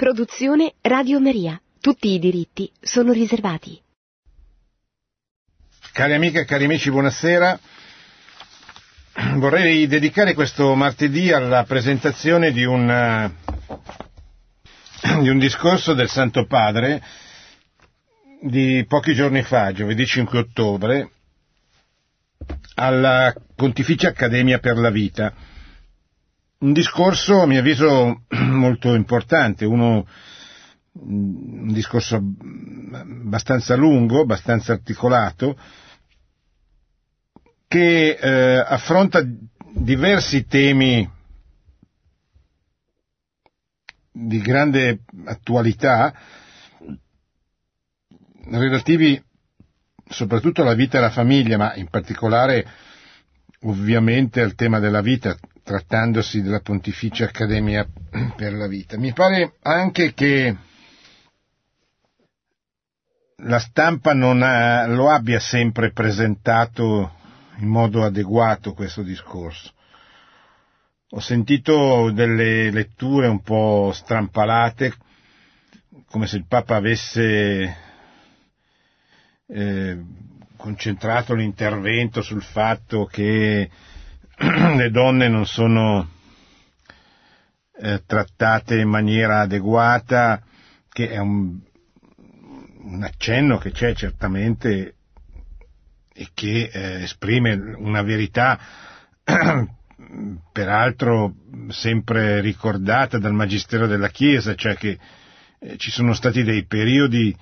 Produzione Radio Maria. Tutti i diritti sono riservati. Cari amiche e cari amici, buonasera. Vorrei dedicare questo martedì alla presentazione di un, eh, di un discorso del Santo Padre di pochi giorni fa, giovedì 5 ottobre, alla Pontificia Accademia per la Vita. Un discorso, a mio avviso, molto importante, uno, un discorso abbastanza lungo, abbastanza articolato, che eh, affronta diversi temi di grande attualità relativi soprattutto alla vita e alla famiglia, ma in particolare ovviamente al tema della vita, trattandosi della Pontificia Accademia per la Vita. Mi pare anche che la stampa non ha, lo abbia sempre presentato in modo adeguato questo discorso. Ho sentito delle letture un po' strampalate, come se il Papa avesse eh, concentrato l'intervento sul fatto che le donne non sono eh, trattate in maniera adeguata, che è un, un accenno che c'è certamente e che eh, esprime una verità peraltro sempre ricordata dal Magistero della Chiesa, cioè che eh, ci sono stati dei periodi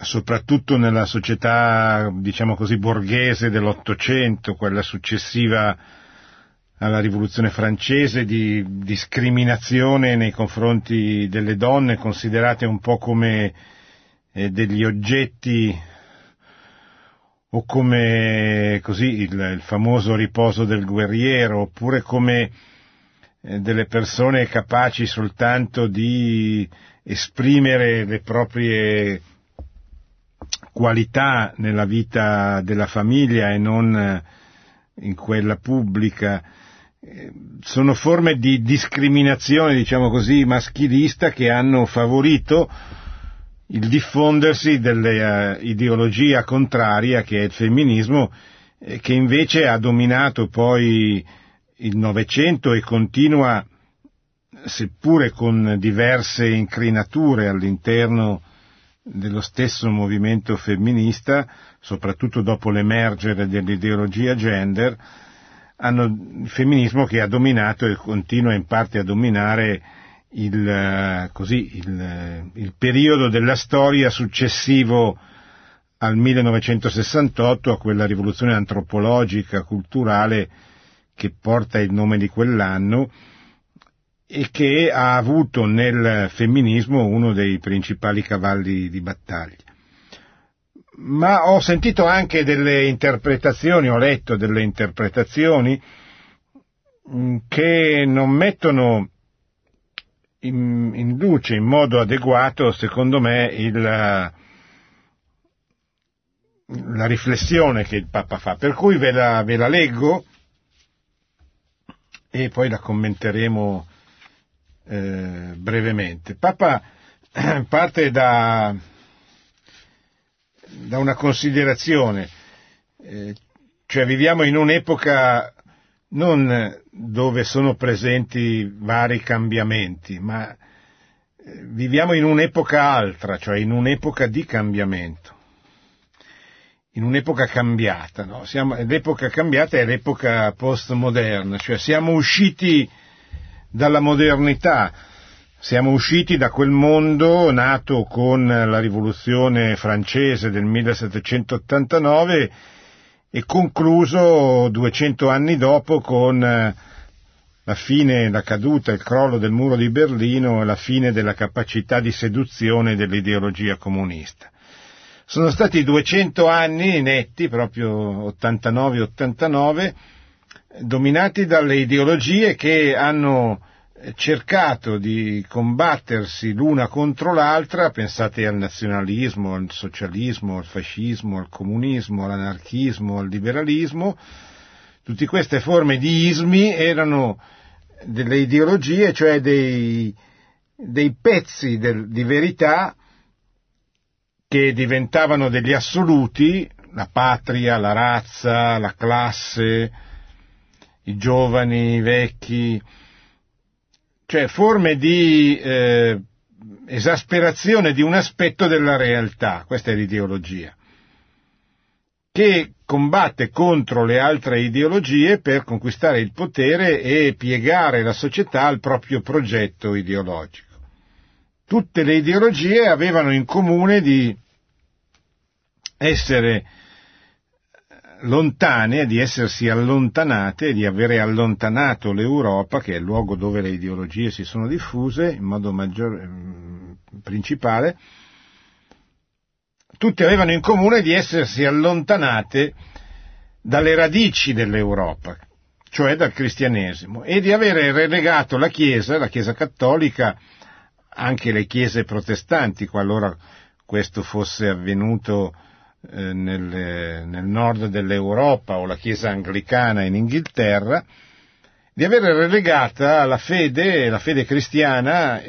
soprattutto nella società, diciamo così, borghese dell'Ottocento, quella successiva alla rivoluzione francese, di discriminazione nei confronti delle donne, considerate un po' come eh, degli oggetti o come così il, il, famoso riposo del guerriero, oppure come eh, delle persone capaci soltanto di esprimere le proprie qualità nella vita della famiglia e non eh, in quella pubblica. Eh, sono forme di discriminazione, diciamo così, maschilista che hanno favorito il diffondersi dell'ideologia contraria che è il femminismo, eh, che invece ha dominato poi il Novecento e continua, seppure con diverse inclinature all'interno dello stesso movimento femminista, soprattutto dopo l'emergere dell'ideologia gender, hanno il femminismo che ha dominato e continua in parte a dominare il, così, il, il periodo della storia successivo al 1968, a quella rivoluzione antropologica, culturale che porta il nome di quell'anno, e che ha avuto nel femminismo uno dei principali cavalli di battaglia. Ma ho sentito anche delle interpretazioni, ho letto delle interpretazioni mm, che non mettono in, in luce in modo adeguato, secondo me, il, la riflessione che il Papa fa. Per cui ve la, ve la leggo e poi la commenteremo eh, brevemente. Papa parte da, da una considerazione, eh, cioè viviamo in un'epoca non dove sono presenti vari cambiamenti, ma eh, viviamo in un'epoca altra, cioè in un'epoca di cambiamento, in un'epoca cambiata. No? Siamo, l'epoca cambiata è l'epoca postmoderna, cioè siamo usciti dalla modernità. Siamo usciti da quel mondo nato con la rivoluzione francese del 1789 e concluso 200 anni dopo con la fine, la caduta, il crollo del muro di Berlino e la fine della capacità di seduzione dell'ideologia comunista. Sono stati 200 anni netti, proprio 89-89, dominati dalle ideologie che hanno cercato di combattersi l'una contro l'altra, pensate al nazionalismo, al socialismo, al fascismo, al comunismo, all'anarchismo, al liberalismo, tutte queste forme di ismi erano delle ideologie, cioè dei, dei pezzi del, di verità che diventavano degli assoluti, la patria, la razza, la classe, i giovani, i vecchi, cioè forme di eh, esasperazione di un aspetto della realtà, questa è l'ideologia, che combatte contro le altre ideologie per conquistare il potere e piegare la società al proprio progetto ideologico. Tutte le ideologie avevano in comune di essere lontane, di essersi allontanate, di avere allontanato l'Europa, che è il luogo dove le ideologie si sono diffuse in modo maggiore, mm, principale, tutte avevano in comune di essersi allontanate dalle radici dell'Europa, cioè dal cristianesimo, e di avere relegato la Chiesa, la Chiesa cattolica, anche le chiese protestanti, qualora questo fosse avvenuto eh, nel, nord dell'Europa o la Chiesa anglicana in Inghilterra, di avere relegata la fede, la fede cristiana,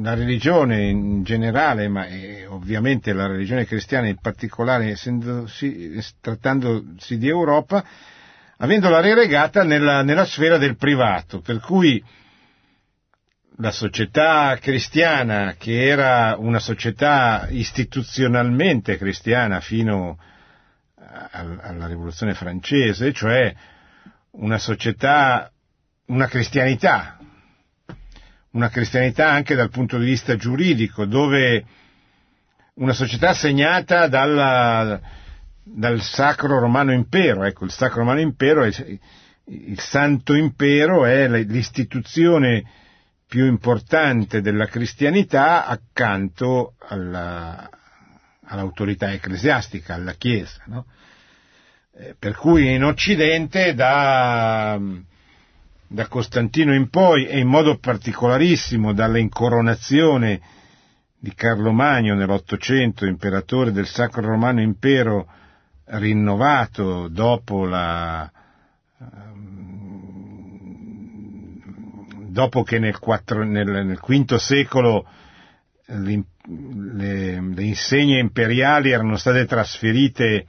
la religione in generale, ma ovviamente la religione cristiana in particolare, essendosi, trattandosi di Europa, avendola relegata nella, nella sfera del privato, per cui la società cristiana, che era una società istituzionalmente cristiana fino alla rivoluzione francese, cioè una società una cristianità, una cristianità anche dal punto di vista giuridico, dove una società segnata dalla, dal Sacro Romano Impero, ecco, il Sacro Romano Impero, è, il Santo Impero è l'istituzione più importante della cristianità accanto alla, all'autorità ecclesiastica, alla Chiesa, no? eh, per cui in Occidente da da Costantino in poi e in modo particolarissimo dalla incoronazione di Carlo Magno nell'Ottocento, imperatore del Sacro Romano Impero, rinnovato dopo la, dopo che nel, 4, nel, nel V secolo le, le, insegne imperiali erano state trasferite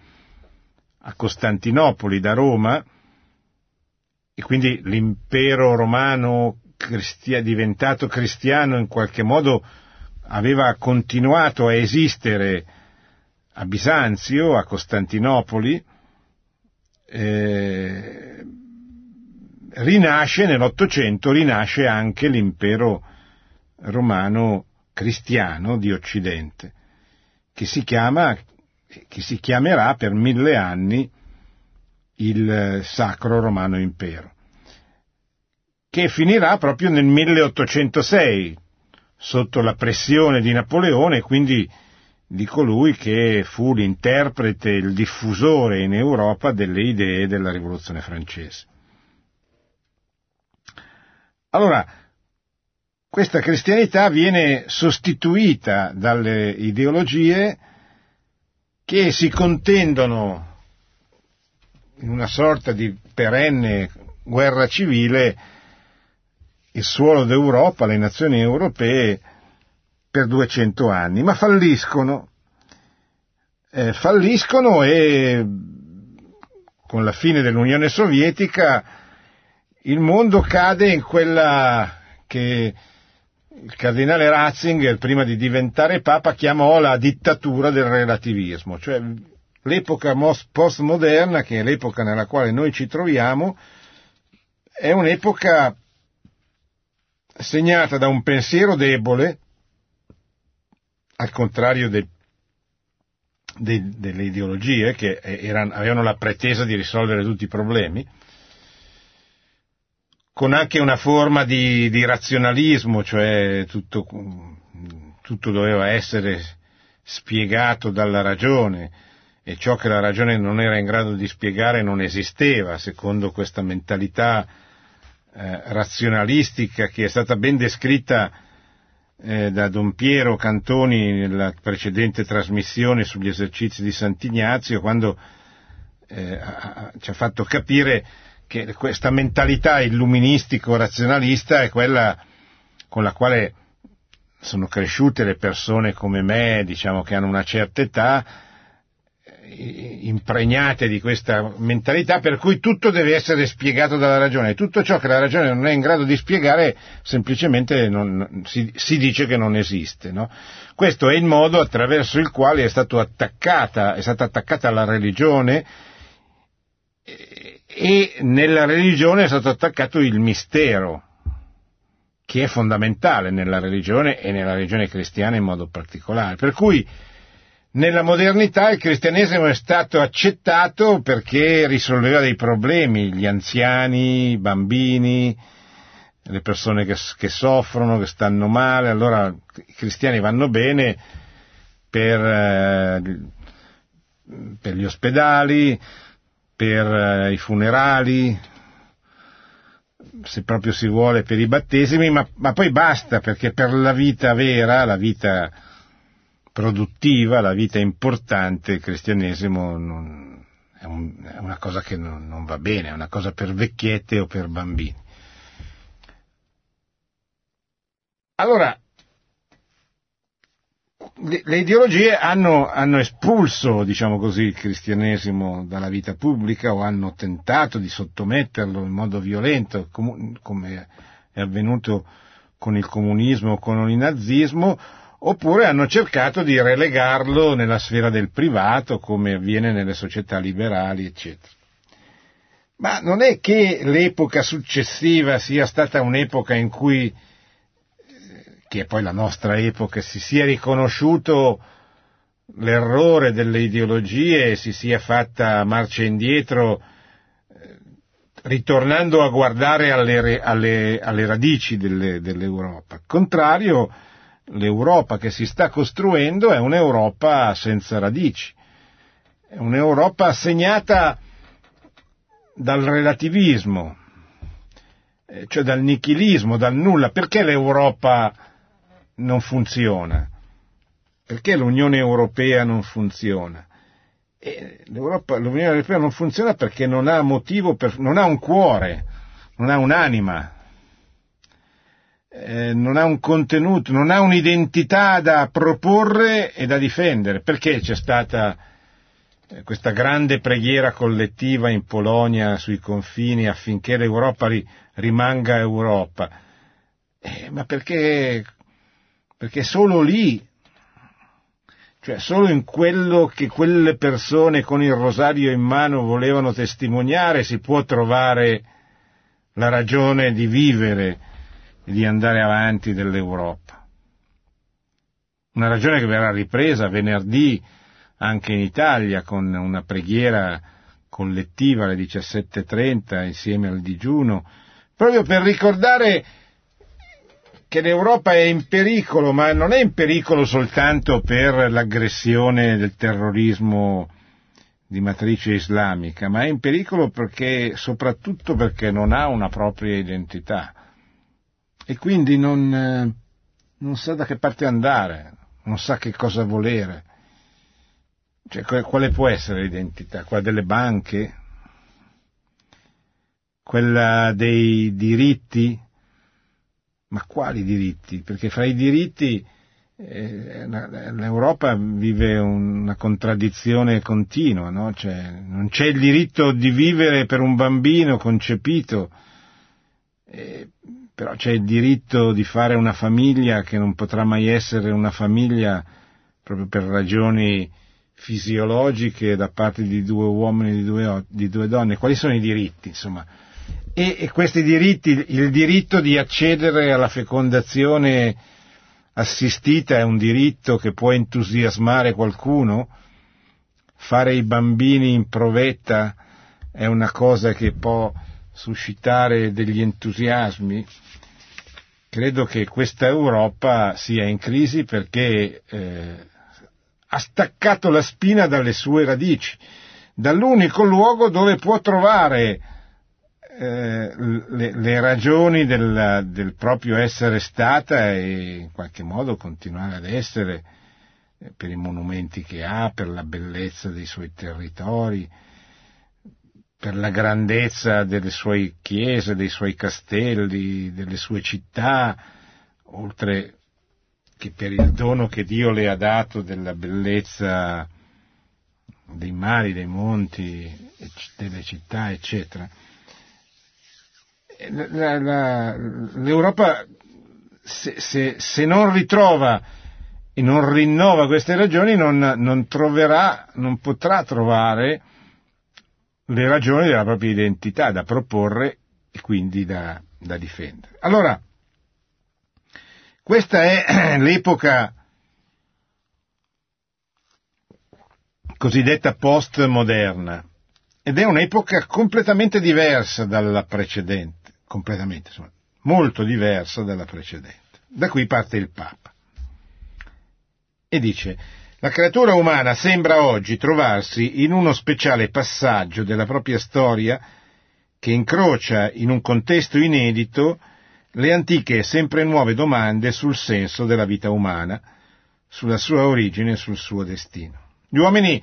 a Costantinopoli da Roma, e quindi l'impero romano cristia, diventato cristiano in qualche modo aveva continuato a esistere a Bisanzio, a Costantinopoli, eh, rinasce nell'Ottocento, rinasce anche l'impero romano cristiano di Occidente, che si, chiama, che si chiamerà per mille anni il Sacro Romano Impero, che finirà proprio nel 1806, sotto la pressione di Napoleone, quindi di colui che fu l'interprete, il diffusore in Europa delle idee della rivoluzione francese. Allora, questa cristianità viene sostituita dalle ideologie che si contendono in una sorta di perenne guerra civile il suolo d'Europa, le nazioni europee per 200 anni, ma falliscono. Eh, falliscono e con la fine dell'Unione Sovietica il mondo cade in quella che il cardinale Ratzinger, prima di diventare Papa, chiamò la dittatura del relativismo, cioè l'epoca postmoderna, che è l'epoca nella quale noi ci troviamo, è un'epoca segnata da un pensiero debole, al contrario de, de, delle ideologie che erano, avevano la pretesa di risolvere tutti i problemi, con anche una forma di, di razionalismo, cioè tutto, tutto doveva essere spiegato dalla ragione, e ciò che la ragione non era in grado di spiegare non esisteva, secondo questa mentalità eh, razionalistica che è stata ben descritta eh, da Don Piero Cantoni nella precedente trasmissione sugli esercizi di Sant'Ignazio, quando eh, ci ha fatto capire che questa mentalità illuministico-razionalista è quella con la quale sono cresciute le persone come me, diciamo che hanno una certa età, impregnate di questa mentalità per cui tutto deve essere spiegato dalla ragione tutto ciò che la ragione non è in grado di spiegare semplicemente non, si, si, dice che non esiste. No? Questo è il modo attraverso il quale è, attaccata, è stata attaccata la religione e nella religione è stato attaccato il mistero che è fondamentale nella religione e nella religione cristiana in modo particolare. Per cui nella modernità il cristianesimo è stato accettato perché risolveva dei problemi, gli anziani, i bambini, le persone che, che soffrono, che stanno male, allora i cristiani vanno bene per, eh, per gli ospedali, per eh, i funerali, se proprio si vuole per i battesimi, ma, ma poi basta perché per la vita vera, la vita produttiva, la vita importante, il cristianesimo non, è, un, è, una cosa che non, non va bene, è una cosa per vecchiette o per bambini. Allora, le, ideologie hanno, hanno, espulso, diciamo così, il cristianesimo dalla vita pubblica o hanno tentato di sottometterlo in modo violento, com, come è avvenuto con il comunismo o con il nazismo, oppure hanno cercato di relegarlo nella sfera del privato, come avviene nelle società liberali, eccetera. Ma non è che l'epoca successiva sia stata un'epoca in cui, che poi la nostra epoca, si sia riconosciuto l'errore delle ideologie e si sia fatta marcia indietro eh, ritornando a guardare alle, alle, alle radici delle, dell'Europa. Al contrario, l'Europa che si sta costruendo è un'Europa senza radici, è un'Europa segnata dal relativismo, eh, cioè dal nichilismo, dal nulla. Perché l'Europa non funziona? Perché l'Unione Europea non funziona? L'Unione Europea non funziona perché non ha motivo, per, non ha un cuore, non ha un'anima, eh, non ha un contenuto, non ha un'identità da proporre e da difendere. Perché c'è stata eh, questa grande preghiera collettiva in Polonia sui confini affinché l'Europa ri, rimanga Europa? Eh, ma perché, perché solo lì, cioè solo in quello che quelle persone con il rosario in mano volevano testimoniare si può trovare la ragione di vivere e di andare avanti dell'Europa. Una ragione che verrà ripresa venerdì anche in Italia con una preghiera collettiva alle 17.30 insieme al digiuno, proprio per ricordare che l'Europa è in pericolo, ma non è in pericolo soltanto per l'aggressione del terrorismo di matrice islamica, ma è in pericolo perché, soprattutto perché non ha una propria identità e quindi non, eh, non sa da che parte andare, non sa che cosa volere. Cioè, quale può essere l'identità? Quella delle banche? Quella dei diritti? Ma quali diritti? Perché fra i diritti eh, l'Europa vive una contraddizione continua, no? cioè, non c'è il diritto di vivere per un bambino concepito, eh, però c'è il diritto di fare una famiglia che non potrà mai essere una famiglia proprio per ragioni fisiologiche da parte di due uomini e di due, donne. Quali sono i diritti, insomma? E, questi diritti, il diritto di accedere alla fecondazione assistita è un diritto che può entusiasmare qualcuno? Fare i bambini in provetta è una cosa che può suscitare degli entusiasmi? credo che questa Europa sia in crisi perché eh, ha staccato la spina dalle sue radici, dall'unico luogo dove può trovare le, le, ragioni del, del, proprio essere stata e in qualche modo continuare ad essere eh, per i monumenti che ha, per la bellezza dei suoi territori, per la grandezza delle sue chiese, dei suoi castelli, delle sue città, oltre che per il dono che Dio le ha dato della bellezza dei mari, dei monti, delle città, eccetera. La, la, L'Europa, se, se, se, non ritrova e non rinnova queste ragioni, non, non, troverà, non potrà trovare le ragioni della propria identità da proporre e quindi da, da difendere. Allora, questa è l'epoca cosiddetta postmoderna ed è un'epoca completamente diversa dalla precedente, completamente, insomma, molto diversa dalla precedente. Da qui parte il Papa e dice la creatura umana sembra oggi trovarsi in uno speciale passaggio della propria storia che incrocia in un contesto inedito le antiche e sempre nuove domande sul senso della vita umana, sulla sua origine e sul suo destino. Gli uomini,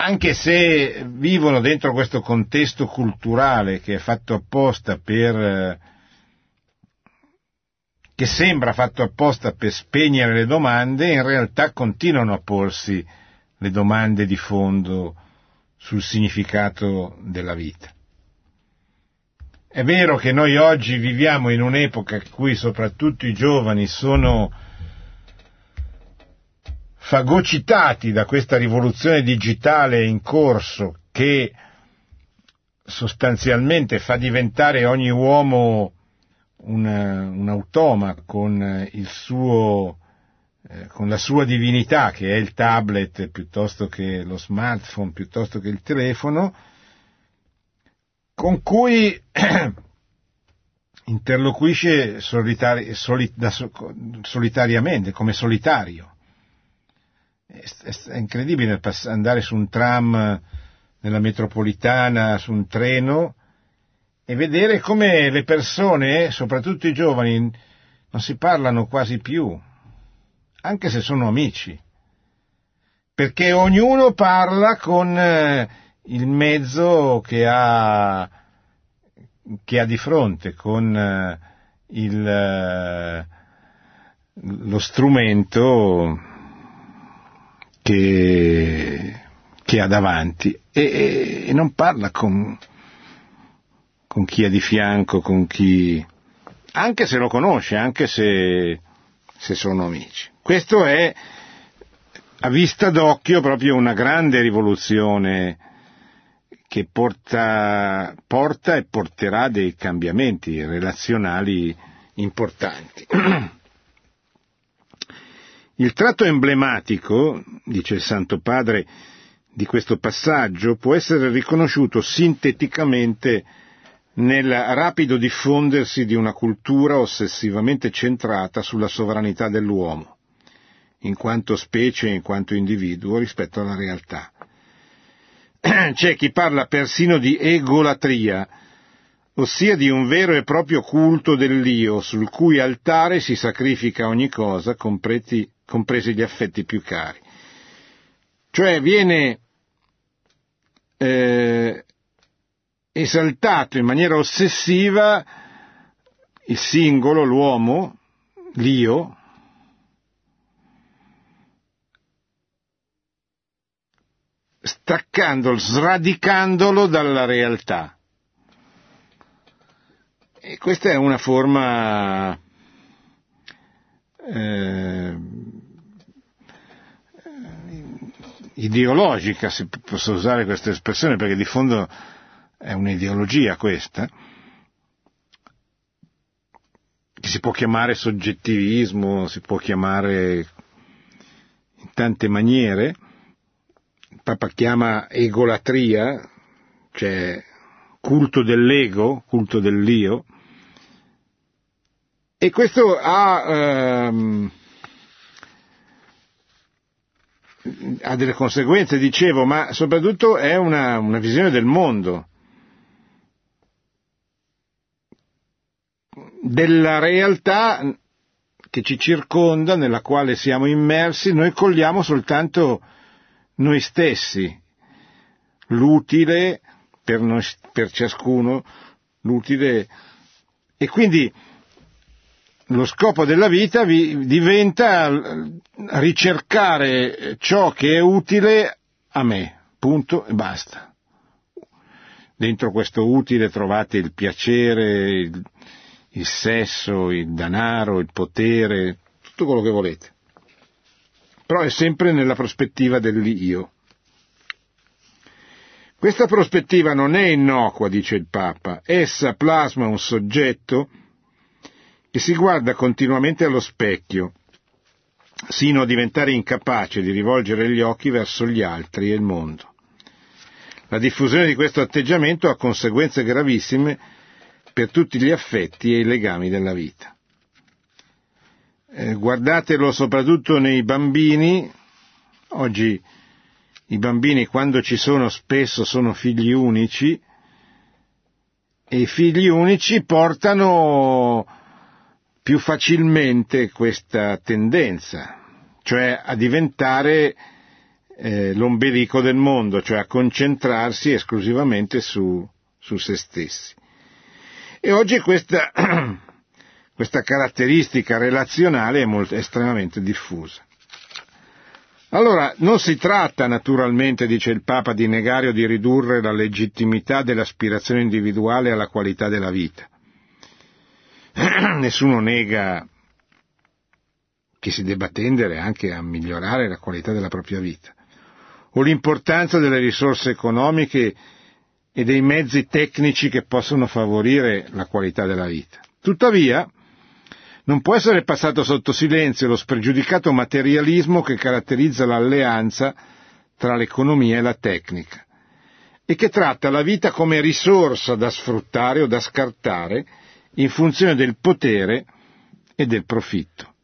anche se vivono dentro questo contesto culturale che è fatto apposta per che sembra fatto apposta per spegnere le domande, in realtà continuano a porsi le domande di fondo sul significato della vita. È vero che noi oggi viviamo in un'epoca in cui soprattutto i giovani sono fagocitati da questa rivoluzione digitale in corso che sostanzialmente fa diventare ogni uomo un, un automa con, suo, eh, con la sua divinità che è il tablet piuttosto che lo smartphone, piuttosto che il telefono, con cui interloquisce solitari, soli, da, solitariamente, come solitario. È, incredibile andare su un tram nella metropolitana, su un treno, e vedere come le persone, soprattutto i giovani, non si parlano quasi più, anche se sono amici, perché ognuno parla con eh, il mezzo che ha, che ha di fronte, con eh, il, eh, lo strumento che, che ha davanti e, e, non parla con, con chi è di fianco, con chi, anche se lo conosce, anche se, se sono amici. Questo è a vista d'occhio proprio una grande rivoluzione che porta, porta e porterà dei cambiamenti relazionali importanti. Il tratto emblematico, dice il Santo Padre, di questo passaggio può essere riconosciuto sinteticamente nel rapido diffondersi di una cultura ossessivamente centrata sulla sovranità dell'uomo, in quanto specie e in quanto individuo rispetto alla realtà. C'è chi parla persino di egolatria, ossia di un vero e proprio culto dell'io, sul cui altare si sacrifica ogni cosa, compreti, compresi gli affetti più cari. Cioè viene eh, esaltato in maniera ossessiva il singolo, l'uomo, l'io, staccandolo, sradicandolo dalla realtà. E questa è una forma eh, ideologica, se posso usare questa espressione, perché di fondo è un'ideologia questa, che si può chiamare soggettivismo, si può chiamare in tante maniere, Papa chiama egolatria, cioè culto dell'ego, culto dell'io, e questo ha, ehm, ha delle conseguenze, dicevo, ma soprattutto è una, una visione del mondo. della realtà che ci circonda, nella quale siamo immersi, noi cogliamo soltanto noi stessi, l'utile per, noi, per ciascuno, l'utile e quindi lo scopo della vita vi, diventa ricercare ciò che è utile a me, punto e basta. Dentro questo utile trovate il piacere, il, il sesso, il denaro, il potere, tutto quello che volete. Però è sempre nella prospettiva dell'io. Questa prospettiva non è innocua, dice il Papa, essa plasma un soggetto che si guarda continuamente allo specchio, sino a diventare incapace di rivolgere gli occhi verso gli altri e il mondo. La diffusione di questo atteggiamento ha conseguenze gravissime per tutti gli affetti e i legami della vita. Eh, guardatelo soprattutto nei bambini, oggi i bambini quando ci sono spesso sono figli unici e i figli unici portano più facilmente questa tendenza, cioè a diventare eh, l'ombelico del mondo, cioè a concentrarsi esclusivamente su, su se stessi. E oggi questa, questa caratteristica relazionale è molto, estremamente diffusa. Allora, non si tratta naturalmente, dice il Papa, di negare o di ridurre la legittimità dell'aspirazione individuale alla qualità della vita. Nessuno nega che si debba tendere anche a migliorare la qualità della propria vita, o l'importanza delle risorse economiche e dei mezzi tecnici che possono favorire la qualità della vita. Tuttavia, non può essere passato sotto silenzio lo spregiudicato materialismo che caratterizza l'alleanza tra l'economia e la tecnica e che tratta la vita come risorsa da sfruttare o da scartare in funzione del potere e del profitto.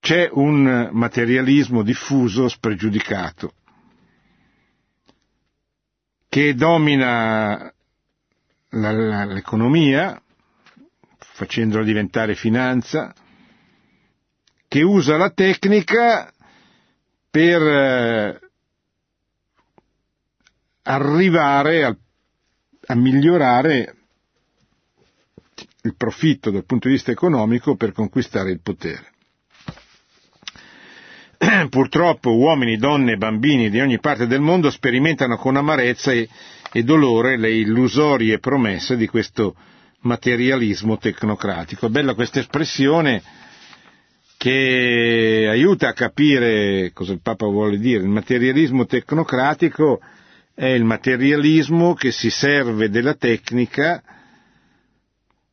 C'è un materialismo diffuso, spregiudicato, che domina l'economia, facendola diventare finanza, che usa la tecnica per eh, arrivare a, a migliorare il profitto dal punto di vista economico per conquistare il potere. Purtroppo uomini, donne e bambini di ogni parte del mondo sperimentano con amarezza e, e dolore le illusorie promesse di questo materialismo tecnocratico. Bella questa espressione che aiuta a capire cosa il Papa vuole dire. Il materialismo tecnocratico è il materialismo che si serve della tecnica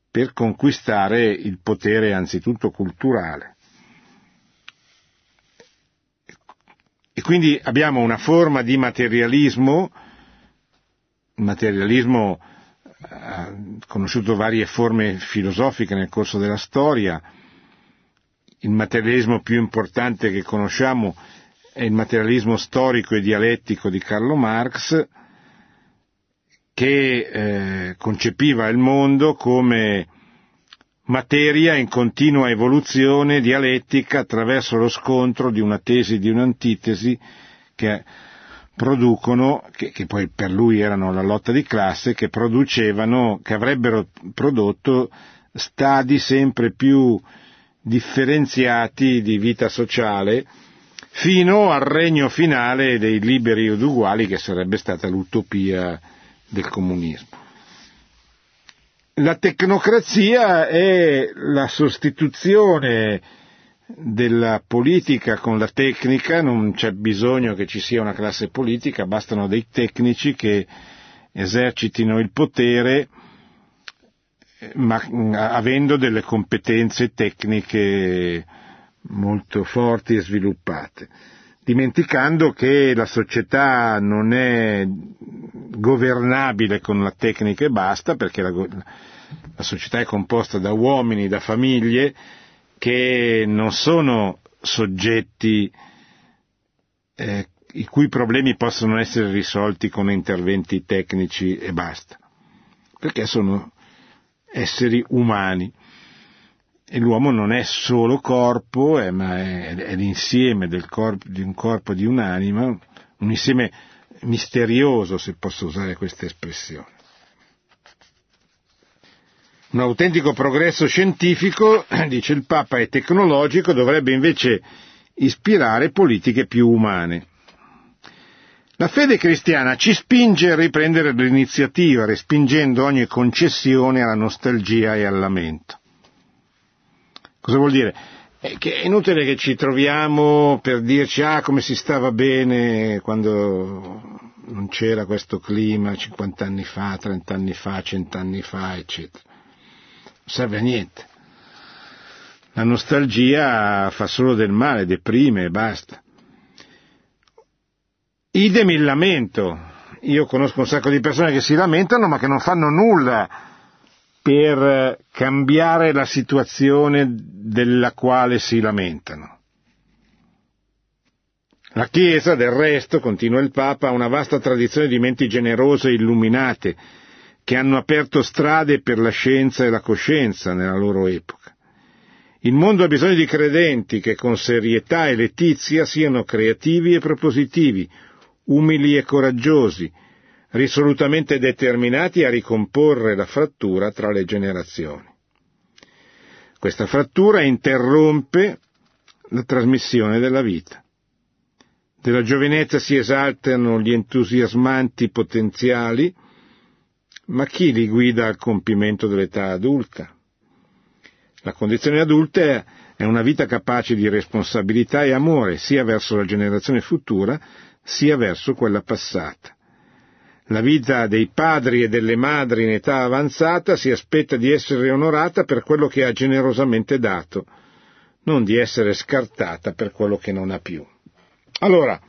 per conquistare il potere anzitutto culturale. E quindi abbiamo una forma di materialismo, materialismo ha conosciuto varie forme filosofiche nel corso della storia, il materialismo più importante che conosciamo è il materialismo storico e dialettico di Carlo Marx, che eh, concepiva il mondo come materia in continua evoluzione dialettica attraverso lo scontro di una tesi e di un'antitesi che producono, che, che, poi per lui erano la lotta di classe, che producevano, che avrebbero prodotto stadi sempre più differenziati di vita sociale, fino al regno finale dei liberi ed uguali che sarebbe stata l'utopia del comunismo. La tecnocrazia è la sostituzione della politica con la tecnica, non c'è bisogno che ci sia una classe politica, bastano dei tecnici che esercitino il potere ma avendo delle competenze tecniche molto forti e sviluppate, dimenticando che la società non è governabile con la tecnica e basta, perché la, la società è composta da uomini, da famiglie, che non sono soggetti eh, i cui problemi possono essere risolti con interventi tecnici e basta, perché sono esseri umani e l'uomo non è solo corpo, eh, ma è, è l'insieme corpo, di un corpo, di un'anima, un insieme misterioso, se posso usare questa espressione. Un autentico progresso scientifico, dice il Papa, e tecnologico dovrebbe invece ispirare politiche più umane. La fede cristiana ci spinge a riprendere l'iniziativa, respingendo ogni concessione alla nostalgia e al lamento. Cosa vuol dire? È, che è inutile che ci troviamo per dirci ah come si stava bene quando non c'era questo clima 50 anni fa, 30 anni fa, 100 anni fa, eccetera. Non serve a niente. La nostalgia fa solo del male, deprime e basta. Idem il lamento. Io conosco un sacco di persone che si lamentano ma che non fanno nulla per cambiare la situazione della quale si lamentano. La Chiesa, del resto, continua il Papa, ha una vasta tradizione di menti generose e illuminate, che hanno aperto strade per la scienza e la coscienza nella loro epoca. Il mondo ha bisogno di credenti che con serietà e letizia siano creativi e propositivi, umili e coraggiosi, risolutamente determinati a ricomporre la frattura tra le generazioni. Questa frattura interrompe la trasmissione della vita. Della giovinezza si esaltano gli entusiasmanti potenziali, ma chi li guida al compimento dell'età adulta? La condizione adulta è una vita capace di responsabilità e amore sia verso la generazione futura sia verso quella passata. La vita dei padri e delle madri in età avanzata si aspetta di essere onorata per quello che ha generosamente dato, non di essere scartata per quello che non ha più. Allora,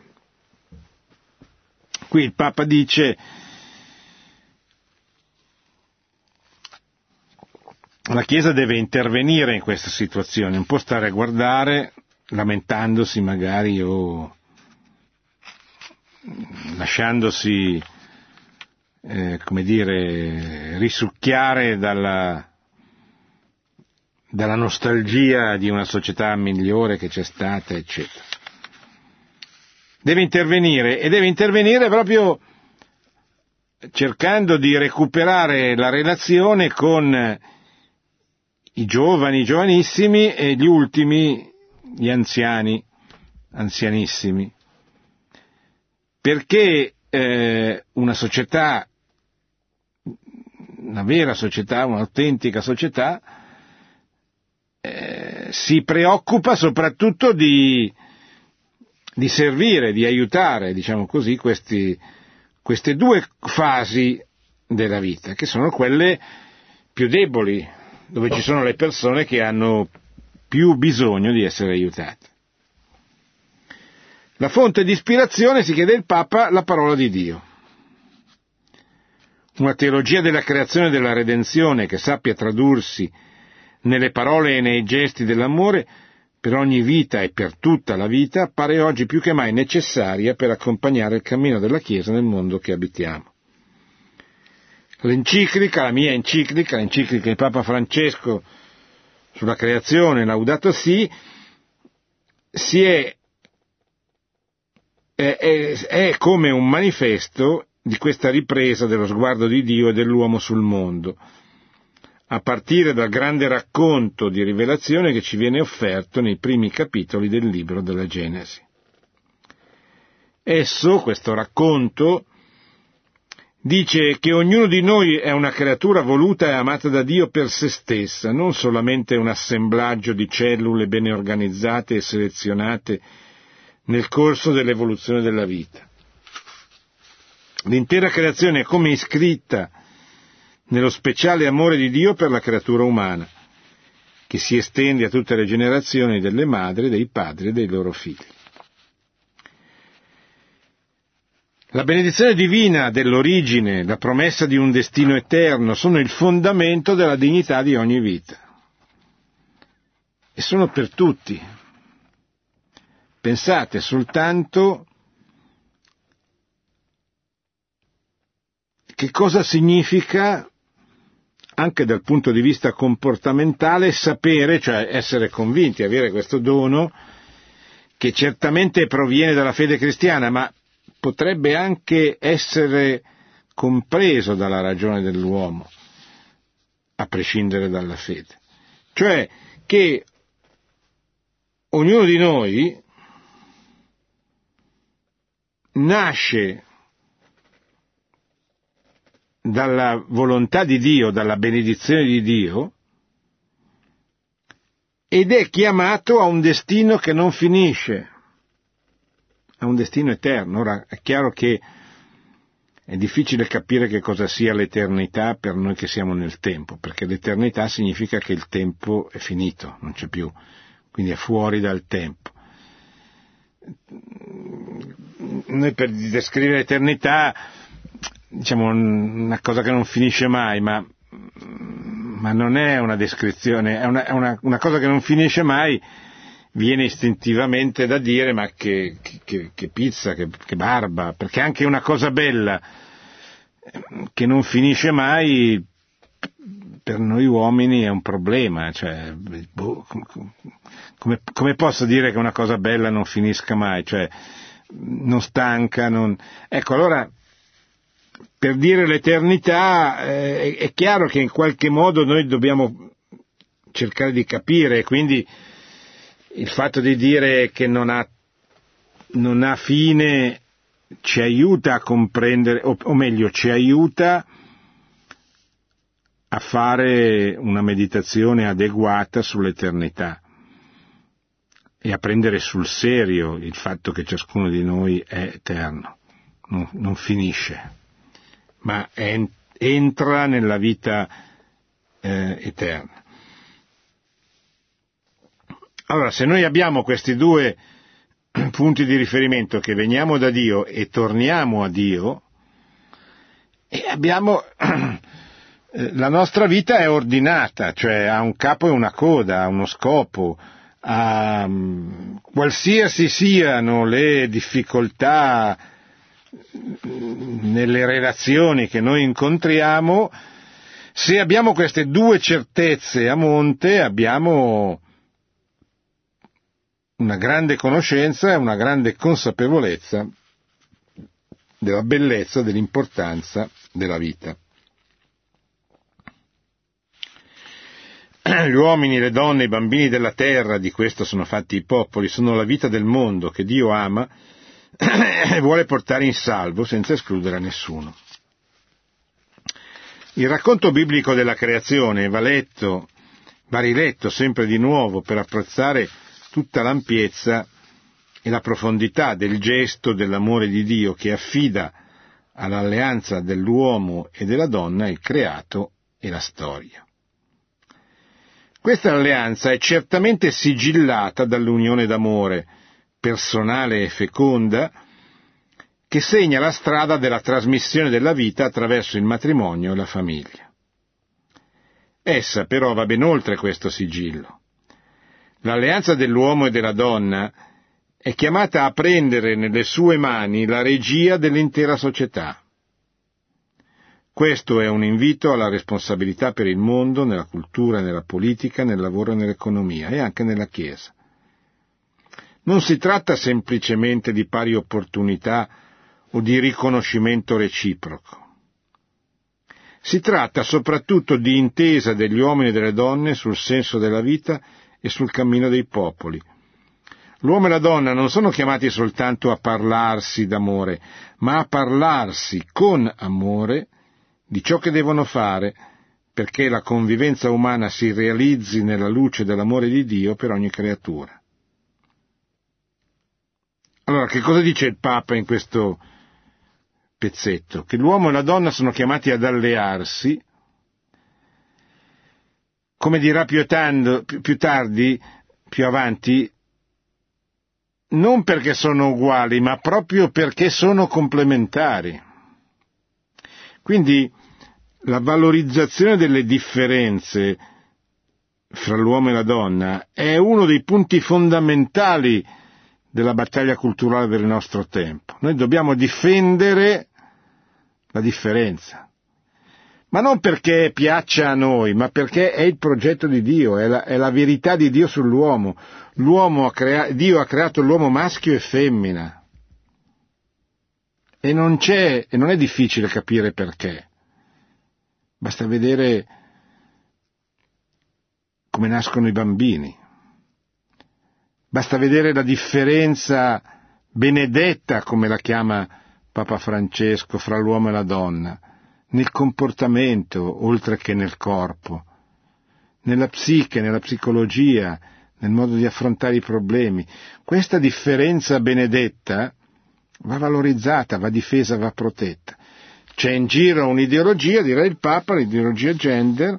qui il Papa dice la Chiesa deve intervenire in questa situazione, non può stare a guardare lamentandosi magari o lasciandosi, eh, come dire, risucchiare dalla, dalla nostalgia di una società migliore che c'è stata, eccetera. Deve intervenire e deve intervenire proprio cercando di recuperare la relazione con i giovani, i giovanissimi e gli ultimi, gli anziani, anzianissimi perché eh, una società, una vera società, un'autentica società, eh, si preoccupa soprattutto di, di, servire, di aiutare, diciamo così, questi, queste due fasi della vita, che sono quelle più deboli, dove ci sono le persone che hanno più bisogno di essere aiutate. La fonte di ispirazione, si chiede il Papa, la parola di Dio. Una teologia della creazione e della redenzione che sappia tradursi nelle parole e nei gesti dell'amore per ogni vita e per tutta la vita appare oggi più che mai necessaria per accompagnare il cammino della Chiesa nel mondo che abitiamo. L'enciclica, la mia enciclica, l'enciclica di Papa Francesco sulla creazione, Laudato Si, si è è, è, è come un manifesto di questa ripresa dello sguardo di Dio e dell'uomo sul mondo, a partire dal grande racconto di rivelazione che ci viene offerto nei primi capitoli del libro della Genesi. Esso, questo racconto, dice che ognuno di noi è una creatura voluta e amata da Dio per se stessa, non solamente un assemblaggio di cellule bene organizzate e selezionate nel corso dell'evoluzione della vita. L'intera creazione è come iscritta nello speciale amore di Dio per la creatura umana, che si estende a tutte le generazioni delle madri, dei padri e dei loro figli. La benedizione divina dell'origine, la promessa di un destino eterno sono il fondamento della dignità di ogni vita. E sono per tutti, Pensate soltanto che cosa significa anche dal punto di vista comportamentale sapere, cioè essere convinti, avere questo dono che certamente proviene dalla fede cristiana, ma potrebbe anche essere compreso dalla ragione dell'uomo, a prescindere dalla fede. Cioè che ognuno di noi nasce dalla volontà di Dio, dalla benedizione di Dio, ed è chiamato a un destino che non finisce, a un destino eterno. Ora è chiaro che è difficile capire che cosa sia l'eternità per noi che siamo nel tempo, perché l'eternità significa che il tempo è finito, non c'è più, quindi è fuori dal tempo. Noi per descrivere l'eternità diciamo una cosa che non finisce mai, ma, ma non è una descrizione, è, una, è una, una, cosa che non finisce mai, viene istintivamente da dire ma che, che, che pizza, che, che, barba, perché anche una cosa bella che non finisce mai per noi uomini è un problema, cioè, boh, come, come, posso dire che una cosa bella non finisca mai, cioè, non stanca, non... Ecco, allora per dire l'eternità eh, è chiaro che in qualche modo noi dobbiamo cercare di capire, quindi il fatto di dire che non ha, non ha fine ci aiuta a comprendere, o, o meglio, ci aiuta a fare una meditazione adeguata sull'eternità e a prendere sul serio il fatto che ciascuno di noi è eterno, non, non finisce ma entra nella vita eh, eterna. Allora, se noi abbiamo questi due punti di riferimento, che veniamo da Dio e torniamo a Dio, e abbiamo, eh, la nostra vita è ordinata, cioè ha un capo e una coda, ha uno scopo, ha, mm, qualsiasi siano le difficoltà nelle relazioni che noi incontriamo, se abbiamo queste due certezze a monte abbiamo una grande conoscenza e una grande consapevolezza della bellezza, dell'importanza della vita. Gli uomini, le donne, i bambini della terra, di questo sono fatti i popoli, sono la vita del mondo che Dio ama vuole portare in salvo senza escludere nessuno. Il racconto biblico della creazione va letto, va riletto sempre di nuovo per apprezzare tutta l'ampiezza e la profondità del gesto dell'amore di Dio che affida all'alleanza dell'uomo e della donna il creato e la storia. Questa alleanza è certamente sigillata dall'unione d'amore, personale e feconda che segna la strada della trasmissione della vita attraverso il matrimonio e la famiglia. Essa però va ben oltre questo sigillo. L'alleanza dell'uomo e della donna è chiamata a prendere nelle sue mani la regia dell'intera società. Questo è un invito alla responsabilità per il mondo, nella cultura, nella politica, nel lavoro e nell'economia e anche nella Chiesa. Non si tratta semplicemente di pari opportunità o di riconoscimento reciproco. Si tratta soprattutto di intesa degli uomini e delle donne sul senso della vita e sul cammino dei popoli. L'uomo e la donna non sono chiamati soltanto a parlarsi d'amore, ma a parlarsi con amore di ciò che devono fare perché la convivenza umana si realizzi nella luce dell'amore di Dio per ogni creatura. Allora, che cosa dice il Papa in questo pezzetto? Che l'uomo e la donna sono chiamati ad allearsi, come dirà più, tando, più tardi, più avanti, non perché sono uguali, ma proprio perché sono complementari. Quindi la valorizzazione delle differenze fra l'uomo e la donna è uno dei punti fondamentali della battaglia culturale del nostro tempo. Noi dobbiamo difendere la differenza, ma non perché piaccia a noi, ma perché è il progetto di Dio, è la, è la verità di Dio sull'uomo. L'uomo ha crea- Dio ha creato l'uomo maschio e femmina. E non e non è difficile capire perché. Basta vedere come nascono i bambini. Basta vedere la differenza benedetta, come la chiama Papa Francesco, fra l'uomo e la donna, nel comportamento oltre che nel corpo, nella psiche, nella psicologia, nel modo di affrontare i problemi. Questa differenza benedetta va valorizzata, va difesa, va protetta. C'è in giro un'ideologia, direi il Papa, l'ideologia gender,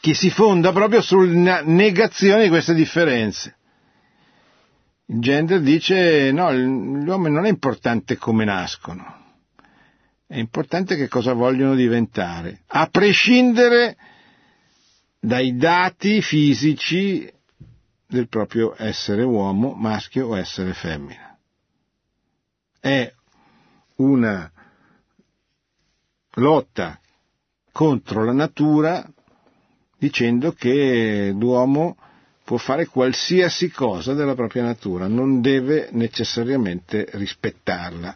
che si fonda proprio sulla negazione di queste differenze. Gender dice no, gli uomini non è importante come nascono, è importante che cosa vogliono diventare, a prescindere dai dati fisici del proprio essere uomo, maschio o essere femmina. È una lotta contro la natura dicendo che l'uomo può fare qualsiasi cosa della propria natura, non deve necessariamente rispettarla.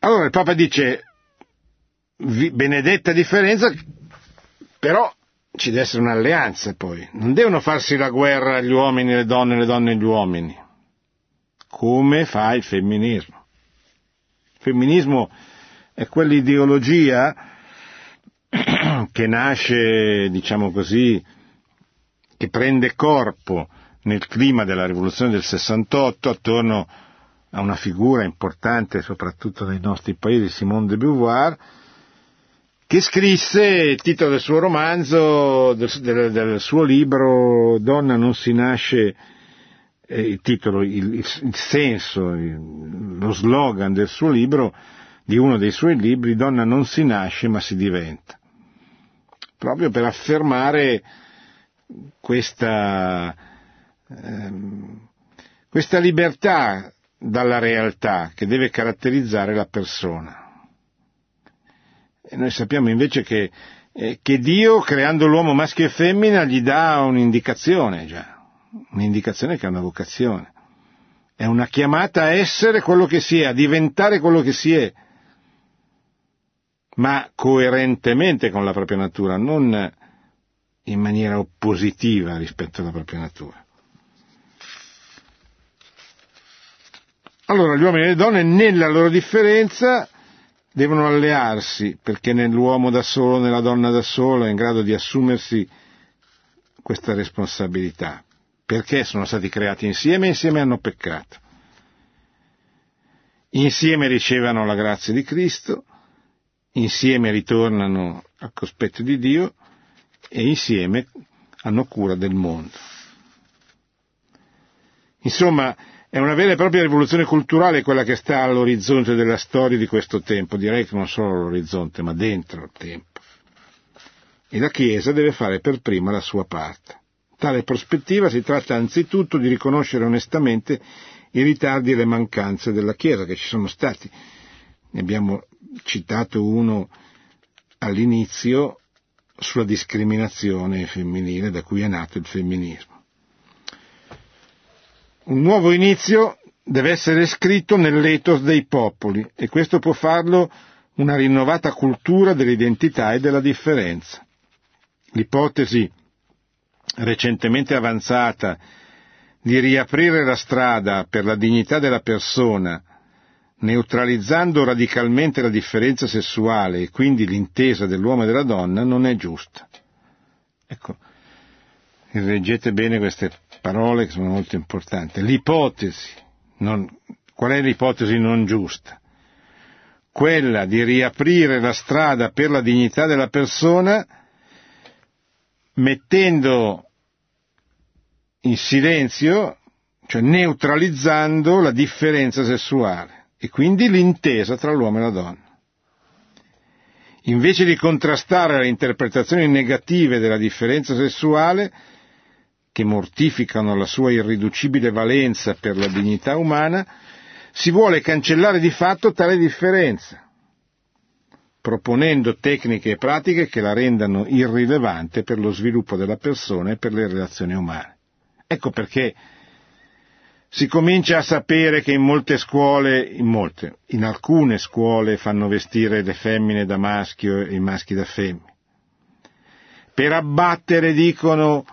Allora il Papa dice, benedetta differenza, però ci deve essere un'alleanza poi, non devono farsi la guerra gli uomini e le donne, le donne e gli uomini, come fa il femminismo. Il femminismo è quell'ideologia che nasce, diciamo così, che prende corpo nel clima della rivoluzione del 68 attorno a una figura importante soprattutto nei nostri paesi, Simone de Beauvoir, che scrisse il titolo del suo romanzo, del, del, del suo libro Donna non si nasce, eh, il titolo, il, il senso, il, lo slogan del suo libro, di uno dei suoi libri, Donna non si nasce ma si diventa proprio per affermare questa, ehm, questa libertà dalla realtà che deve caratterizzare la persona. E noi sappiamo invece che, eh, che Dio, creando l'uomo maschio e femmina, gli dà un'indicazione già, un'indicazione che è una vocazione. È una chiamata a essere quello che si è, a diventare quello che si è ma coerentemente con la propria natura, non in maniera oppositiva rispetto alla propria natura. Allora gli uomini e le donne nella loro differenza devono allearsi perché nell'uomo da solo, nella donna da sola è in grado di assumersi questa responsabilità, perché sono stati creati insieme e insieme hanno peccato. Insieme ricevono la grazia di Cristo, insieme ritornano al cospetto di Dio e insieme hanno cura del mondo. Insomma, è una vera e propria rivoluzione culturale quella che sta all'orizzonte della storia di questo tempo, direi che non solo all'orizzonte, ma dentro il tempo. E la Chiesa deve fare per prima la sua parte. Tale prospettiva si tratta anzitutto di riconoscere onestamente i ritardi e le mancanze della Chiesa che ci sono stati. Ne abbiamo citato uno all'inizio sulla discriminazione femminile da cui è nato il femminismo. Un nuovo inizio deve essere scritto nell'ethos dei popoli e questo può farlo una rinnovata cultura dell'identità e della differenza. L'ipotesi recentemente avanzata di riaprire la strada per la dignità della persona neutralizzando radicalmente la differenza sessuale e quindi l'intesa dell'uomo e della donna, non è giusta. Ecco, leggete bene queste parole che sono molto importanti. L'ipotesi, non, qual è l'ipotesi non giusta? Quella di riaprire la strada per la dignità della persona mettendo in silenzio, cioè neutralizzando la differenza sessuale e quindi l'intesa tra l'uomo e la donna. Invece di contrastare le interpretazioni negative della differenza sessuale, che mortificano la sua irriducibile valenza per la dignità umana, si vuole cancellare di fatto tale differenza, proponendo tecniche e pratiche che la rendano irrilevante per lo sviluppo della persona e per le relazioni umane. Ecco perché si comincia a sapere che in molte scuole, in molte, in alcune scuole fanno vestire le femmine da maschio e i maschi da femmine. Per abbattere, dicono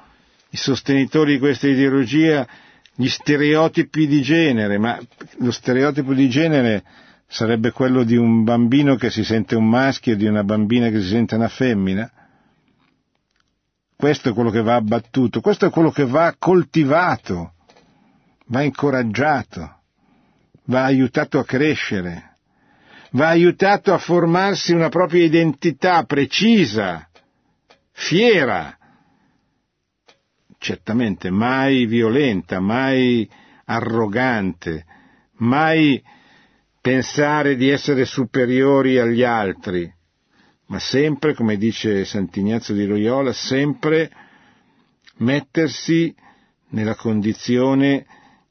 i sostenitori di questa ideologia, gli stereotipi di genere, ma lo stereotipo di genere sarebbe quello di un bambino che si sente un maschio e di una bambina che si sente una femmina? Questo è quello che va abbattuto, questo è quello che va coltivato va incoraggiato, va aiutato a crescere, va aiutato a formarsi una propria identità precisa, fiera, certamente mai violenta, mai arrogante, mai pensare di essere superiori agli altri, ma sempre, come dice Sant'Ignazio di Loyola, sempre mettersi nella condizione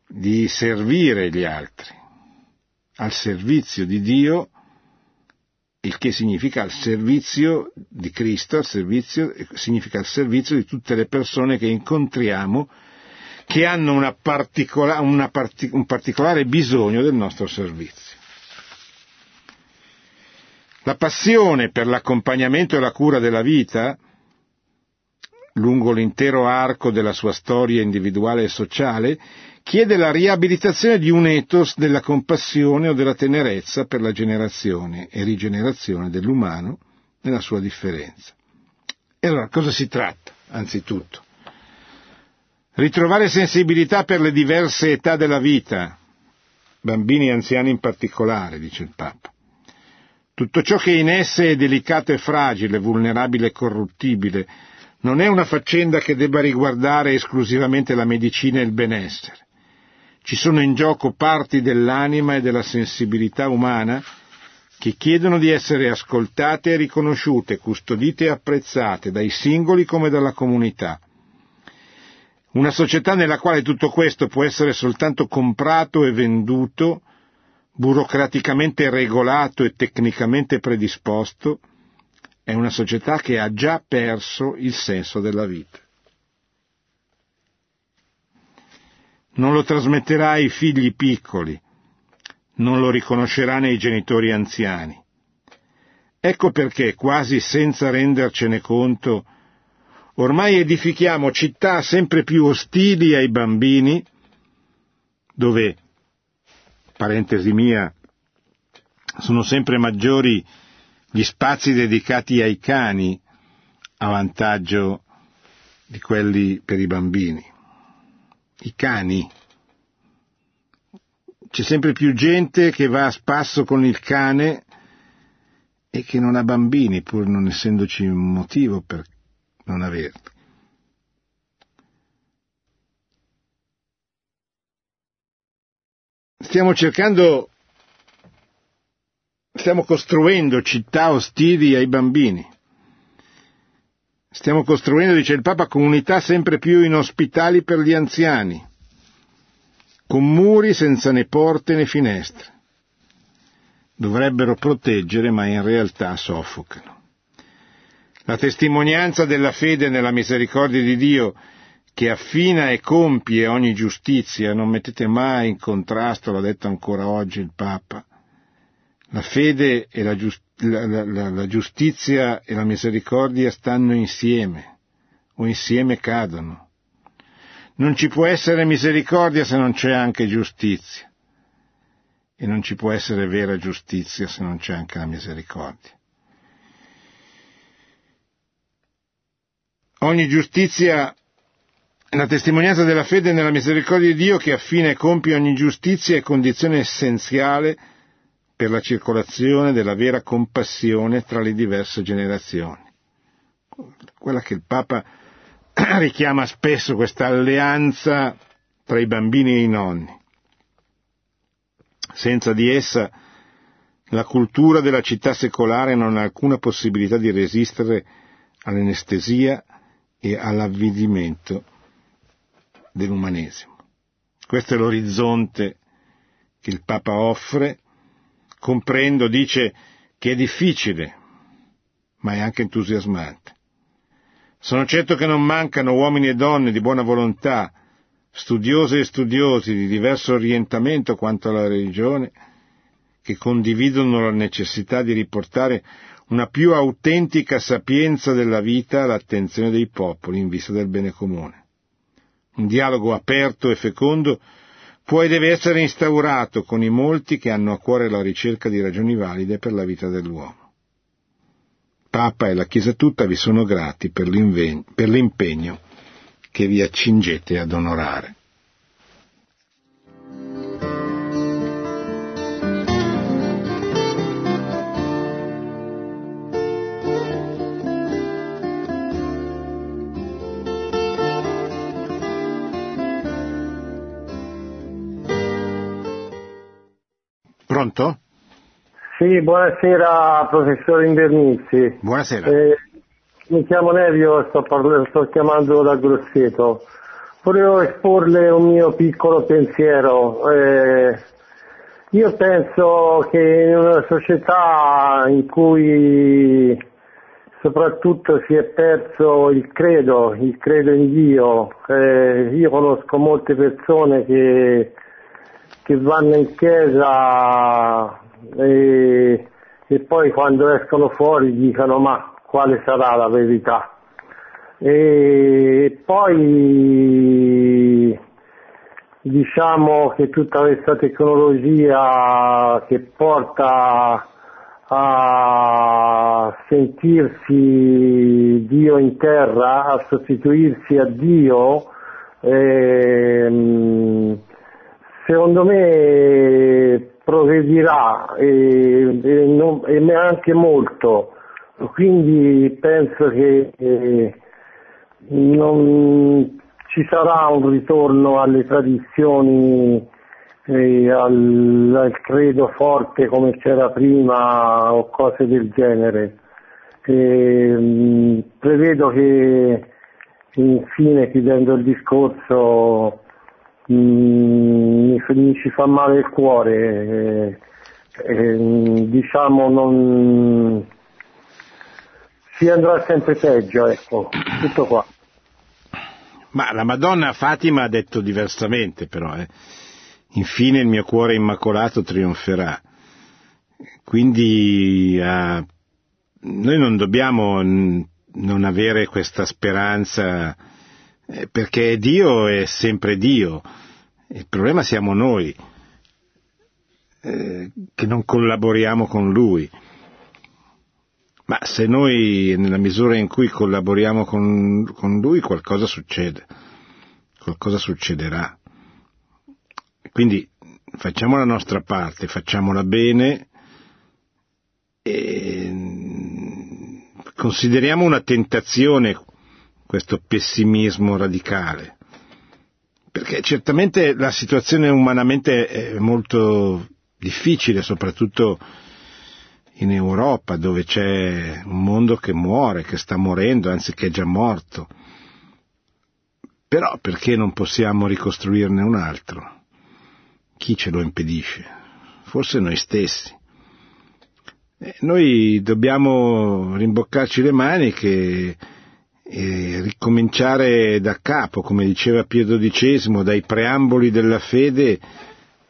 di servire gli altri, al servizio di Dio, il che significa al servizio di Cristo, al servizio, significa al servizio di tutte le persone che incontriamo che hanno una particola, una partic- un particolare bisogno del nostro servizio. La passione per l'accompagnamento e la cura della vita, lungo l'intero arco della sua storia individuale e sociale, chiede la riabilitazione di un ethos della compassione o della tenerezza per la generazione e rigenerazione dell'umano nella sua differenza. E allora cosa si tratta, anzitutto? Ritrovare sensibilità per le diverse età della vita, bambini e anziani in particolare, dice il Papa. Tutto ciò che in esse è delicato e fragile, vulnerabile e corruttibile, non è una faccenda che debba riguardare esclusivamente la medicina e il benessere. Ci sono in gioco parti dell'anima e della sensibilità umana che chiedono di essere ascoltate e riconosciute, custodite e apprezzate dai singoli come dalla comunità. Una società nella quale tutto questo può essere soltanto comprato e venduto, burocraticamente regolato e tecnicamente predisposto, è una società che ha già perso il senso della vita. Non lo trasmetterà ai figli piccoli, non lo riconoscerà nei genitori anziani. Ecco perché, quasi senza rendercene conto, ormai edifichiamo città sempre più ostili ai bambini, dove, parentesi mia, sono sempre maggiori gli spazi dedicati ai cani a vantaggio di quelli per i bambini i cani. C'è sempre più gente che va a spasso con il cane e che non ha bambini, pur non essendoci un motivo per non averli. Stiamo cercando, stiamo costruendo città ostili ai bambini. Stiamo costruendo, dice il Papa, comunità sempre più inospitali per gli anziani, con muri senza né porte né finestre. Dovrebbero proteggere, ma in realtà soffocano. La testimonianza della fede nella misericordia di Dio che affina e compie ogni giustizia, non mettete mai in contrasto, l'ha detto ancora oggi il Papa, la fede e la, giustizia la, la, la giustizia e la misericordia stanno insieme o insieme cadono. Non ci può essere misericordia se non c'è anche giustizia e non ci può essere vera giustizia se non c'è anche la misericordia. Ogni giustizia, la testimonianza della fede nella misericordia di Dio che affina e compie ogni giustizia è condizione essenziale per la circolazione della vera compassione tra le diverse generazioni. Quella che il Papa richiama spesso, questa alleanza tra i bambini e i nonni. Senza di essa la cultura della città secolare non ha alcuna possibilità di resistere all'anestesia e all'avvidimento dell'umanesimo. Questo è l'orizzonte che il Papa offre comprendo, dice, che è difficile, ma è anche entusiasmante. Sono certo che non mancano uomini e donne di buona volontà, studiose e studiosi di diverso orientamento quanto alla religione, che condividono la necessità di riportare una più autentica sapienza della vita all'attenzione dei popoli in vista del bene comune. Un dialogo aperto e fecondo e deve essere instaurato con i molti che hanno a cuore la ricerca di ragioni valide per la vita dell'uomo. Papa e la Chiesa tutta vi sono grati per, per l'impegno che vi accingete ad onorare. Pronto? Sì, buonasera professor Invernizzi. Buonasera. Eh, mi chiamo Nevio, sto, parlo, sto chiamando da Grosseto. Volevo esporle un mio piccolo pensiero. Eh, io penso che in una società in cui soprattutto si è perso il credo, il credo in Dio, eh, io conosco molte persone che che vanno in chiesa e, e poi quando escono fuori dicono ma quale sarà la verità. E poi diciamo che tutta questa tecnologia che porta a sentirsi Dio in terra, a sostituirsi a Dio, ehm, secondo me progredirà e, e, non, e anche molto, quindi penso che eh, non ci sarà un ritorno alle tradizioni, eh, al, al, credo forte come c'era prima o cose del genere. E, prevedo che infine chiudendo il discorso Mm, mi, ci fa male il cuore, eh, eh, diciamo non si andrà sempre peggio, ecco, tutto qua. Ma la Madonna Fatima ha detto diversamente però, eh. infine il mio cuore immacolato trionferà. Quindi eh, noi non dobbiamo non avere questa speranza perché Dio è sempre Dio, il problema siamo noi eh, che non collaboriamo con Lui. Ma se noi, nella misura in cui collaboriamo con, con Lui, qualcosa succede, qualcosa succederà. Quindi facciamo la nostra parte, facciamola bene e consideriamo una tentazione questo pessimismo radicale. Perché certamente la situazione umanamente è molto difficile, soprattutto in Europa, dove c'è un mondo che muore, che sta morendo, anzi che è già morto. Però perché non possiamo ricostruirne un altro? Chi ce lo impedisce? Forse noi stessi. E noi dobbiamo rimboccarci le maniche e ricominciare da capo, come diceva Pio XII, dai preamboli della fede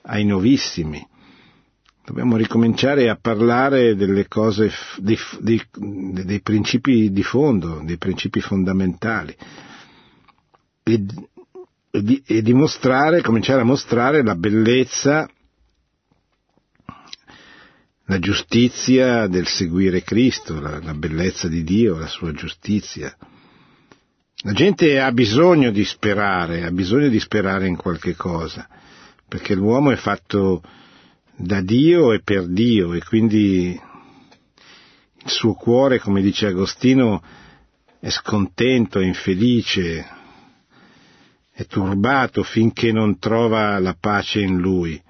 ai novissimi. Dobbiamo ricominciare a parlare delle cose, dei, dei, dei principi di fondo, dei principi fondamentali e, e, e dimostrare, cominciare a mostrare la bellezza la giustizia del seguire Cristo, la, la, bellezza di Dio, la sua giustizia. La gente ha bisogno di sperare, ha bisogno di sperare in qualche cosa, perché l'uomo è fatto da Dio e per Dio e quindi il suo cuore, come dice Agostino, è scontento, è infelice, è turbato finché non trova la pace in lui.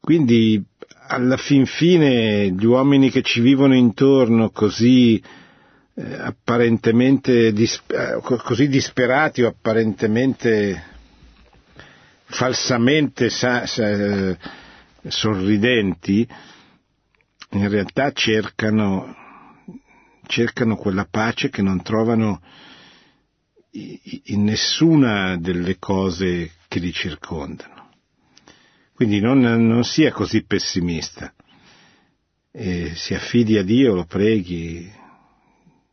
Quindi alla fin fine gli uomini che ci vivono intorno così eh, apparentemente disp- eh, così disperati o apparentemente falsamente sa- sa- sorridenti, in realtà cercano, cercano quella pace che non trovano in nessuna delle cose che li circondano. Quindi non, non sia così pessimista. E si affidi a Dio, lo preghi,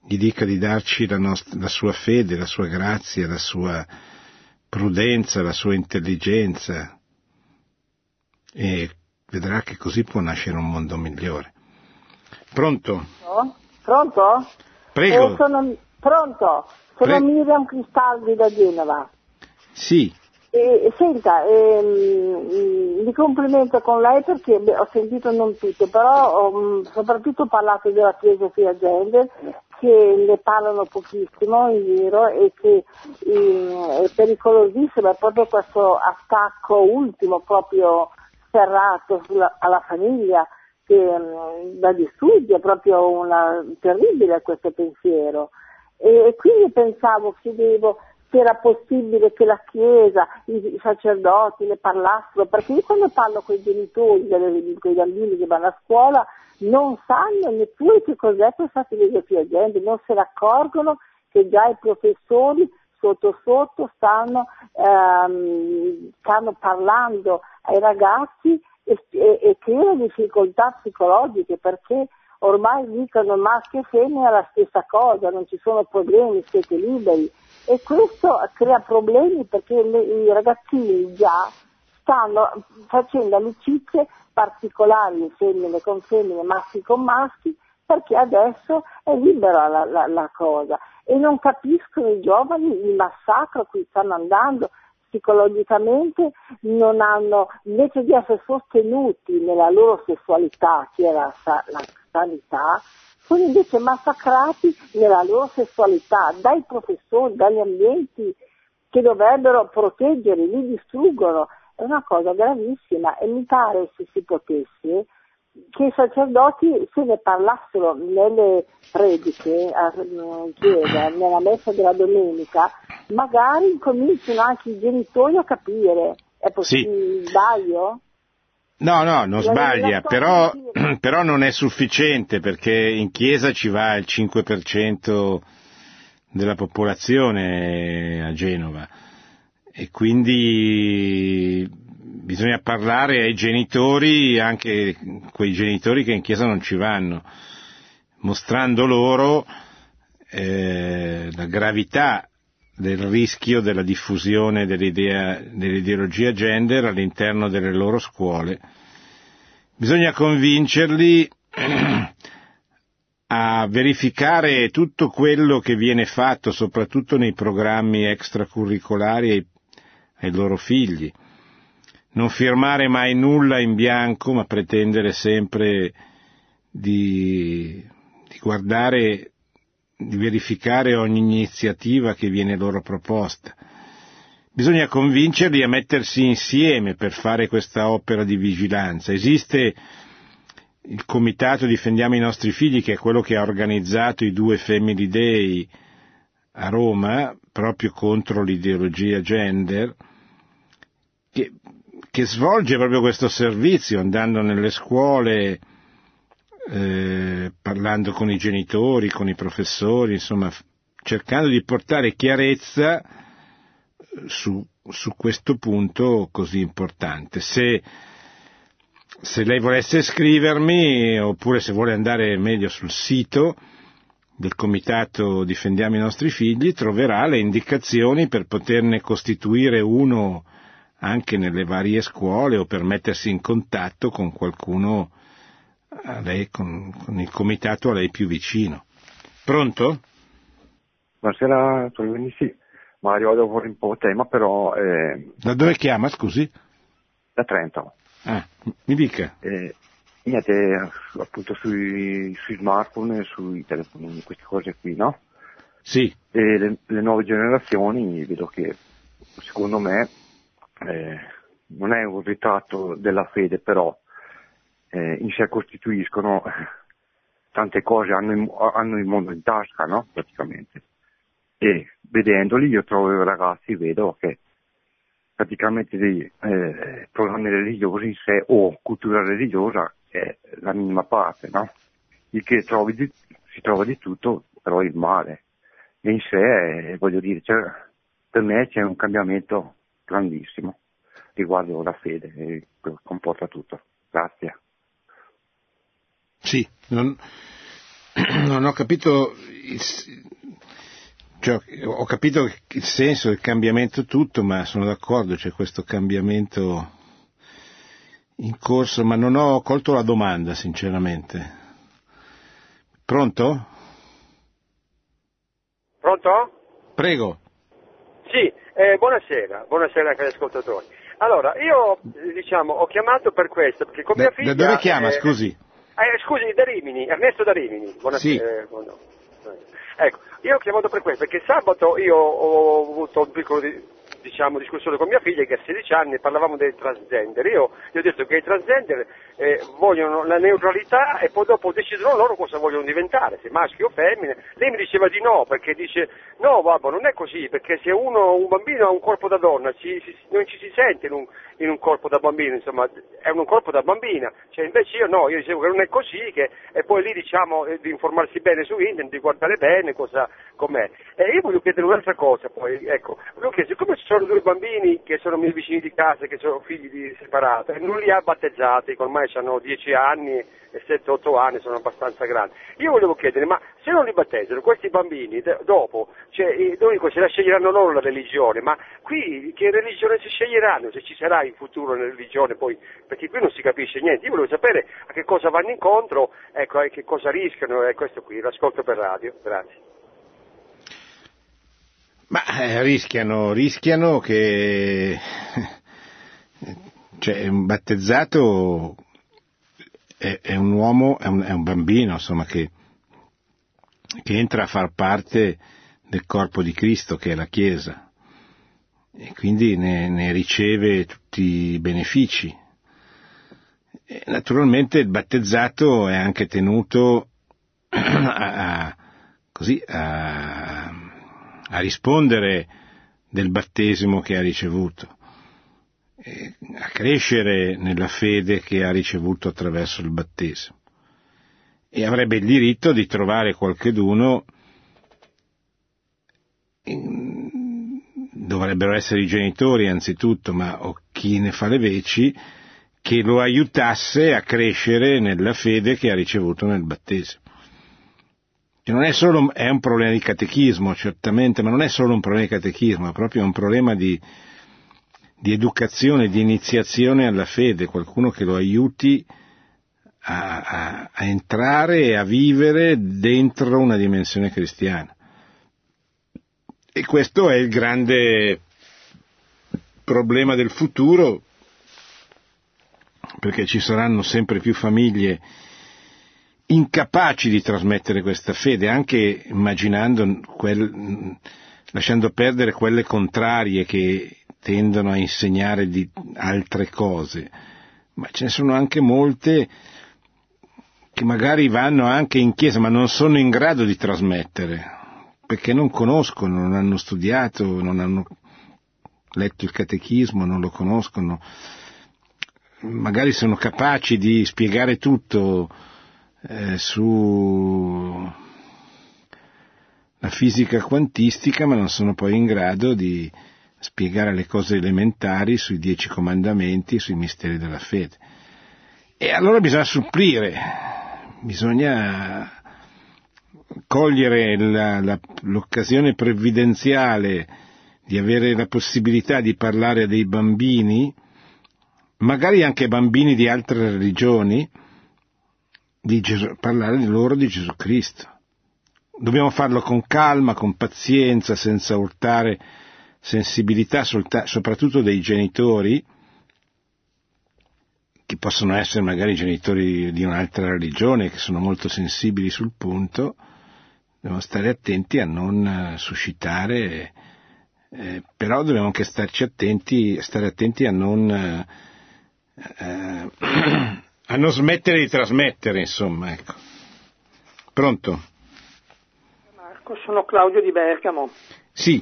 gli dica di darci la, nostra, la sua fede, la sua grazia, la sua prudenza, la sua intelligenza e vedrà che così può nascere un mondo migliore. Pronto? Pronto? Prego. Eh, sono, pronto? Sono Pre- Miriam Cristaldi da Genova. Sì, E, senta, ehm, mi complimento con lei perché beh, ho sentito non tutto, però ho mh, soprattutto parlato della Chiesa Fia Gender che ne parlano pochissimo in giro e che eh, è pericolosissimo, è proprio questo attacco ultimo, proprio serrato sulla- alla famiglia che mh, da distrugge, è proprio una, terribile questo pensiero. E, e quindi pensavo, chiedevo se era possibile che la Chiesa, i, sacerdoti ne parlassero, perché io quando parlo con i genitori con i bambini che vanno a scuola non sanno neppure che cos'è questa filosofia gente, non se ne accorgono che già i professori sotto sotto stanno, ehm, stanno parlando ai ragazzi e, e, e creano difficoltà psicologiche perché ormai dicono maschio e femmina la stessa cosa, non ci sono problemi, siete liberi. E questo crea problemi perché le- i ragazzini già stanno facendo amicizie particolari, femmine con femmine, maschi con maschi, perché adesso è libera la, la- la cosa e non capiscono i giovani il massacro a cui stanno andando psicologicamente, non hanno, invece di essere sostenuti nella loro sessualità, che è la, la sanità, sono invece massacrati nella loro sessualità dai professori, dagli ambienti che dovrebbero proteggerli, li distruggono. È una cosa gravissima e mi pare se si potesse che i sacerdoti se ne parlassero nelle prediche a- chiesa, nella messa della domenica, magari incominciano anche i genitori a capire. È possibile, sbaglio? No, no, non sbaglia, però, però non è sufficiente perché in chiesa ci va il 5% della popolazione a Genova e quindi bisogna parlare ai genitori, anche quei genitori che in chiesa non ci vanno, mostrando loro eh, la gravità del rischio della diffusione dell'ideologia gender all'interno delle loro scuole. Bisogna convincerli a verificare tutto quello che viene fatto, soprattutto nei programmi extracurricolari ai loro figli. Non firmare mai nulla in bianco, ma pretendere sempre di, di guardare di verificare ogni iniziativa che viene loro proposta. Bisogna convincerli a mettersi insieme per fare questa opera di vigilanza. Esiste il comitato Difendiamo i nostri figli, che è quello che ha organizzato i due Family Day a Roma, proprio contro l'ideologia gender, che svolge proprio questo servizio, andando nelle scuole, eh, parlando con i genitori, con i professori, insomma, cercando di portare chiarezza su, su questo punto così importante. Se, se lei volesse scrivermi, oppure se vuole andare meglio sul sito del Comitato Difendiamo i nostri figli, troverà le indicazioni per poterne costituire uno anche nelle varie scuole o per mettersi in contatto con qualcuno a lei, con, con il comitato a lei più vicino. Pronto? Buonasera, Tolini, sì. Mario, devo un po' tema, però eh, Da dove chiama, scusi? da Trento. Ah, mi dica. Eh, niente, appunto sui, sui smartphone sui telefoni, queste cose qui, no? Sì, E le, le nuove generazioni vedo che, secondo me, eh, non è un ritratto della fede, però eh, in sé costituiscono tante cose, hanno il, hanno il mondo in tasca, no? Praticamente. E vedendoli io trovo i ragazzi, vedo che praticamente dei eh, programmi religiosi in sé o cultura religiosa è la minima parte, no? Il che di- si trova di tutto, però il male. in sé, eh, voglio dire, cioè, per me c'è un cambiamento grandissimo riguardo la fede e comporta tutto. Grazie. Sì, non, non ho capito il, cioè, ho capito il senso del cambiamento tutto, ma sono d'accordo, c'è questo cambiamento in corso, ma non ho colto la domanda, sinceramente. Pronto? Pronto? Prego. Sì, eh, buonasera, buonasera anche agli ascoltatori. Allora, io diciamo, ho chiamato per questo, perché con da, mia figlia... Da dove chiama, eh, scusi? Eh, scusi, da Rimini, Ernesto da Rimini. Buonasera. Sì. Eh, buono. Ecco, io ho chiamato per questo, perché sabato io ho avuto un piccolo diciamo, discussione con mia figlia che ha 16 anni e parlavamo dei transgender. Io gli ho detto che i transgender eh, vogliono la neutralità e poi dopo decidono loro cosa vogliono diventare, se maschi o femmine. Lei mi diceva di no, perché dice no babbo non è così, perché se uno, un bambino ha un corpo da donna ci, si, non ci si sente in un, in un, corpo da bambino, insomma è un corpo da bambina, cioè, invece io no, io dicevo che non è così che, e poi lì diciamo eh, di informarsi bene su internet, di guardare bene cosa, com'è. E io voglio chiedere un'altra cosa poi, ecco, voglio chiedere, siccome ci sono due bambini che sono miei vicini di casa, che sono figli di separati, e non li ha battezzati, che ormai hanno 10 anni e 7-8 anni, sono abbastanza grandi. Io volevo chiedere, ma se non li battezzano, questi bambini dopo, cioè, l'unico se la sceglieranno loro la religione, ma qui che religione si sceglieranno, se ci sarà in futuro una religione poi, perché qui non si capisce niente. Io volevo sapere a che cosa vanno incontro, ecco, e che cosa rischiano, è questo qui, l'ascolto per radio. Grazie. Ma eh, rischiano, rischiano che cioè, un battezzato è, è, un uomo, è un, è un bambino, insomma, che, che, entra a far parte del corpo di Cristo, che è la Chiesa, e quindi ne, ne riceve tutti i benefici. E naturalmente il battezzato è anche tenuto a, a, così, a a rispondere del battesimo che ha ricevuto, a crescere nella fede che ha ricevuto attraverso il battesimo. E avrebbe il diritto di trovare qualcheduno, dovrebbero essere i genitori anzitutto, ma o chi ne fa le veci, che lo aiutasse a crescere nella fede che ha ricevuto nel battesimo. Che non è solo è un problema di catechismo, certamente, ma non è solo un problema di catechismo, è proprio un problema di, di educazione, di iniziazione alla fede, qualcuno che lo aiuti a, a, a entrare e a vivere dentro una dimensione cristiana. E questo è il grande problema del futuro, perché ci saranno sempre più famiglie incapaci di trasmettere questa fede, anche immaginando quel, lasciando perdere quelle contrarie che tendono a insegnare di altre cose, ma ce ne sono anche molte che magari vanno anche in chiesa ma non sono in grado di trasmettere, perché non conoscono, non hanno studiato, non hanno letto il catechismo, non lo conoscono, magari sono capaci di spiegare tutto eh, su la fisica quantistica, ma non sono poi in grado di spiegare le cose elementari sui dieci comandamenti, sui misteri della fede. E allora bisogna supplire, bisogna cogliere la, la, l'occasione previdenziale di avere la possibilità di parlare a dei bambini, magari anche bambini di altre religioni, di Gesù, parlare loro di Gesù Cristo. Dobbiamo farlo con calma, con pazienza, senza urtare sensibilità soprattutto dei genitori, che possono essere magari genitori di un'altra religione, che sono molto sensibili sul punto, dobbiamo stare attenti a non suscitare, eh, però dobbiamo anche starci attenti, stare attenti a non eh, eh, a non smettere di trasmettere, insomma, ecco. Pronto? Marco, sono Claudio di Bergamo. Sì,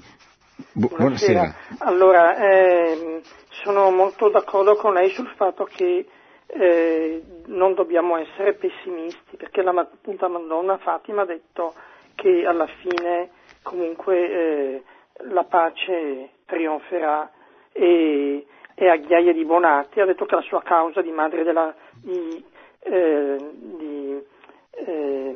Bu- buonasera. buonasera. Allora, eh, sono molto d'accordo con lei sul fatto che eh, non dobbiamo essere pessimisti, perché la, appunto, Madonna Fatima ha detto che alla fine comunque eh, la pace trionferà e, e Agliaia di Bonatti ha detto che la sua causa di madre della, di, eh, di eh,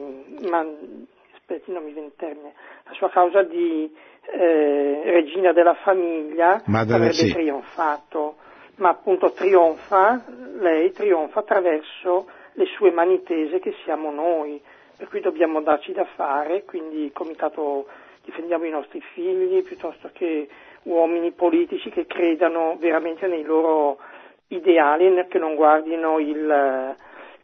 non mi viene il termine, la sua causa di eh, regina della famiglia Madre, avrebbe sì. trionfato, ma appunto trionfa, lei trionfa attraverso le sue mani tese che siamo noi, per cui dobbiamo darci da fare, quindi il comitato difendiamo i nostri figli piuttosto che uomini politici che credano veramente nei loro ideali, che non guardino il,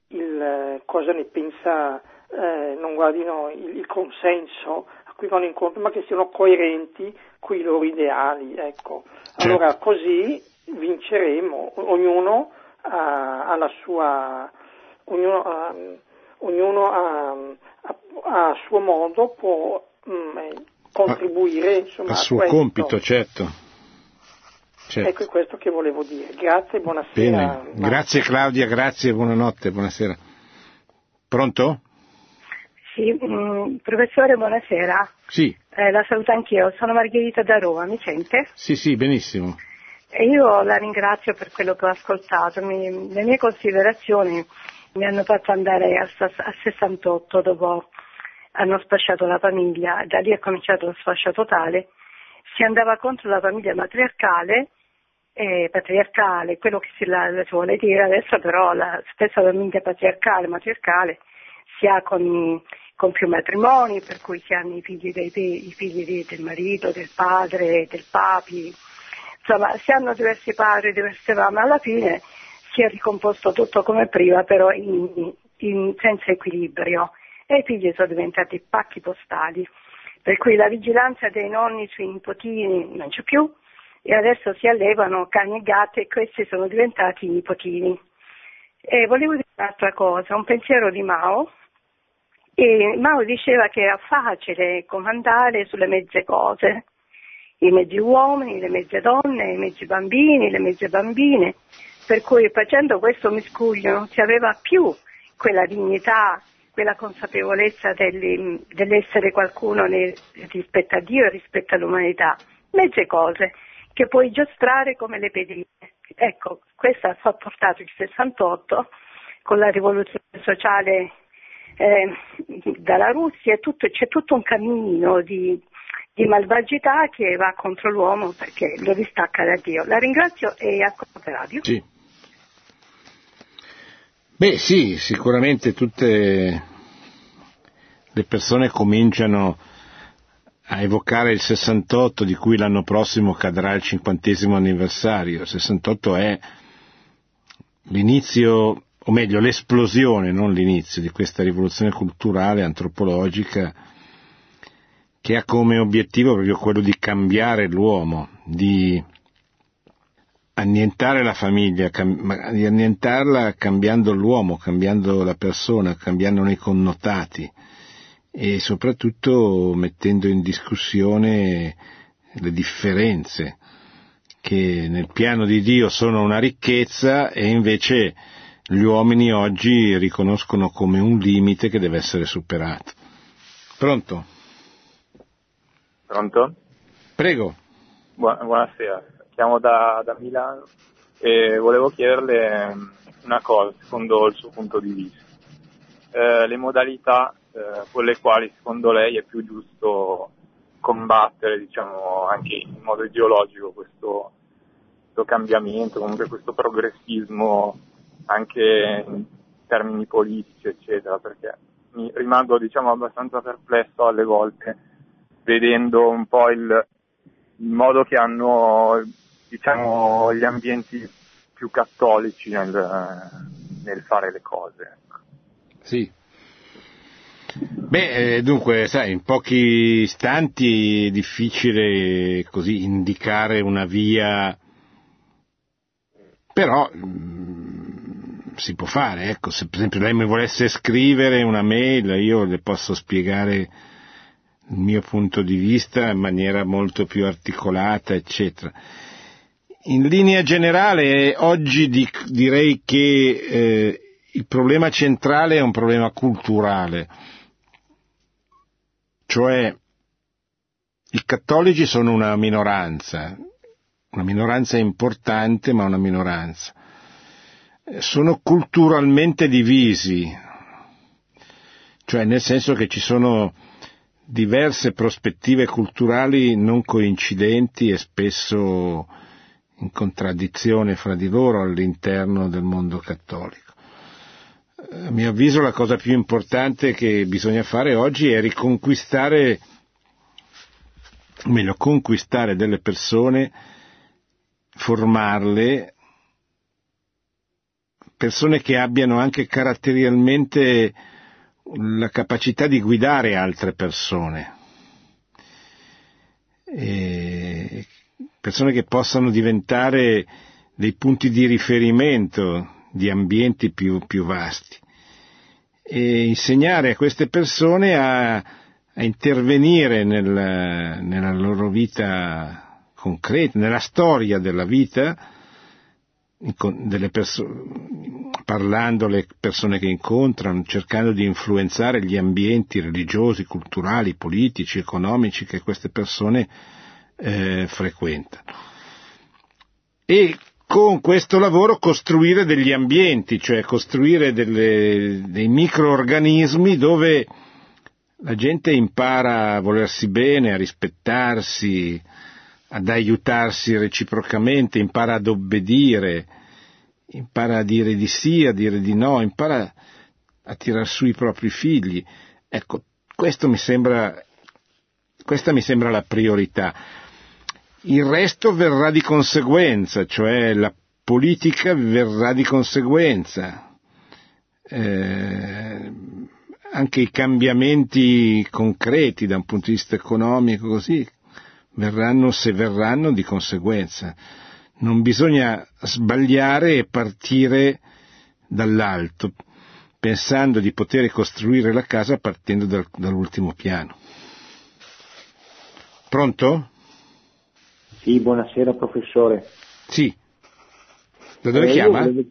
il cosa ne pensa, eh, non guardino il, il consenso a cui vanno incontro, ma che siano coerenti con i loro ideali. Ecco. Allora così vinceremo, ognuno ha, ha la sua, ognuno, ha, ognuno ha, a suo modo può mm, eh, contribuire insomma, Al a suo questo. compito, certo. Certo. Ecco, questo che volevo dire. Grazie e buonasera. Bene, grazie Claudia, grazie, buonanotte, buonasera. Pronto? Sì, mm, professore, buonasera. Sì, Eh, la saluto anch'io, sono Margherita da Roma, mi sente? sì, sì, benissimo. E io la ringrazio per quello che ho ascoltato. Mi- le mie considerazioni mi hanno fatto andare a, a 68 dopo hanno spacciato la famiglia, da lì è cominciato lo sfascio totale. Si andava contro la famiglia matriarcale, eh, patriarcale, quello che si, la, la si vuole dire adesso però la stessa famiglia patriarcale, matriarcale si ha con, con più matrimoni, per cui si hanno i figli, dei, i figli del marito, del padre, del papi, insomma si hanno diversi padri, diverse mamme, alla fine si è ricomposto tutto come prima, però in, in- senza equilibrio. E i figli sono diventati pacchi postali, per cui la vigilanza dei nonni sui nipotini non c'è più. E adesso si allevano cani e gatti e questi sono diventati i nipotini. E volevo dire un'altra cosa, un pensiero di Mao. E Mao diceva che era facile comandare sulle mezze cose, i mezzi uomini, le mezze donne, i mezzi bambini, le mezze bambine, per cui facendo questo miscuglio non si aveva più quella dignità, quella consapevolezza degli- dell'essere qualcuno nei- rispetto a Dio e rispetto all'umanità. Mezze cose che puoi giostrare come le pedine. Ecco, questo ha portato il 68 con la rivoluzione sociale eh, dalla Russia, tutto- c'è tutto un cammino di, di malvagità che va contro l'uomo perché lo distacca da Dio. La ringrazio e ascolto radio. Sì. Beh sì, sicuramente tutte le persone cominciano a evocare il 68 di cui l'anno prossimo cadrà il cinquantesimo anniversario. Il 68 è l'inizio, o meglio l'esplosione, non l'inizio, di questa rivoluzione culturale, antropologica, che ha come obiettivo proprio quello di cambiare l'uomo, di annientare la famiglia, di annientarla cambiando l'uomo, cambiando la persona, cambiandone i connotati e soprattutto mettendo in discussione le differenze che nel piano di Dio sono una ricchezza e invece gli uomini oggi riconoscono come un limite che deve essere superato. Pronto? Pronto? Prego. Buona- buonasera, chiamo da, da Milano e volevo chiederle una cosa secondo il suo punto di vista. Eh, le modalità eh, con le quali secondo lei è più giusto combattere, diciamo, anche in modo ideologico questo, questo cambiamento, comunque questo progressismo anche in termini politici, eccetera, perché mi rimango, diciamo, abbastanza perplesso alle volte vedendo un po' il, il modo che hanno, diciamo, gli ambienti più cattolici nel, nel fare le cose. ecco. Sì. Beh, eh, dunque, sai, in pochi istanti è difficile così indicare una via, però mm, si può fare, ecco, se per esempio lei mi volesse scrivere una mail, io le posso spiegare il mio punto di vista in maniera molto più articolata, eccetera. In linea generale, oggi dic- direi che eh, il problema centrale è un problema culturale, cioè i cattolici sono una minoranza, una minoranza importante ma una minoranza. Sono culturalmente divisi, cioè nel senso che ci sono diverse prospettive culturali non coincidenti e spesso in contraddizione fra di loro all'interno del mondo cattolico. A mio avviso la cosa più importante che bisogna fare oggi è riconquistare, o meglio, conquistare delle persone, formarle, persone che abbiano anche caratterialmente la capacità di guidare altre persone, e persone che possano diventare dei punti di riferimento di ambienti più, più vasti. E insegnare a queste persone a, a intervenire nel, nella loro vita concreta, nella storia della vita, persone, parlando alle persone che incontrano, cercando di influenzare gli ambienti religiosi, culturali, politici, economici che queste persone eh, frequentano. E con questo lavoro costruire degli ambienti, cioè costruire delle, dei microorganismi dove la gente impara a volersi bene, a rispettarsi, ad aiutarsi reciprocamente, impara ad obbedire, impara a dire di sì, a dire di no, impara a tirar su i propri figli. Ecco, mi sembra, questa mi sembra la priorità. Il resto verrà di conseguenza, cioè la politica verrà di conseguenza. Eh, anche i cambiamenti concreti da un punto di vista economico così verranno se verranno di conseguenza non bisogna sbagliare e partire dall'alto, pensando di poter costruire la casa partendo dal, dall'ultimo piano. Pronto? Sì, buonasera professore. Sì. Da dove eh, chiama? Io,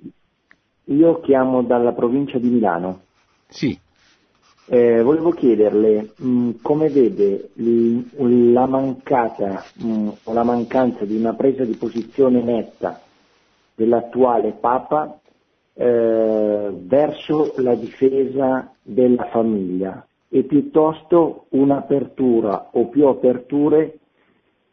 io chiamo dalla provincia di Milano. Sì. Eh, volevo chiederle mh, mm, come vede l- la mancata mh, mm, o la mancanza di una presa di posizione netta dell'attuale Papa eh, verso la difesa della famiglia e piuttosto un'apertura o più aperture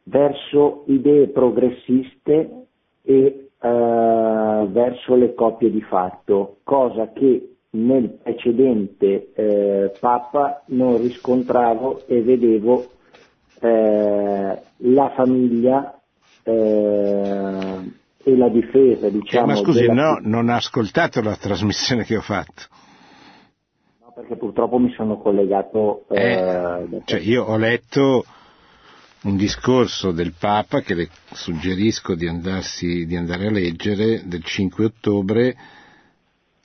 verso idee progressiste e eh, verso le coppie di fatto, cosa che nel precedente eh, Papa non riscontravo e vedevo eh, la famiglia eh, e la difesa, diciamo. ma scusi, della... no, non ha ascoltato la trasmissione che ho fatto. No, perché purtroppo mi sono collegato. Eh, eh cioè io ho letto un discorso del Papa che le suggerisco di, andarsi, di andare a leggere del 5 ottobre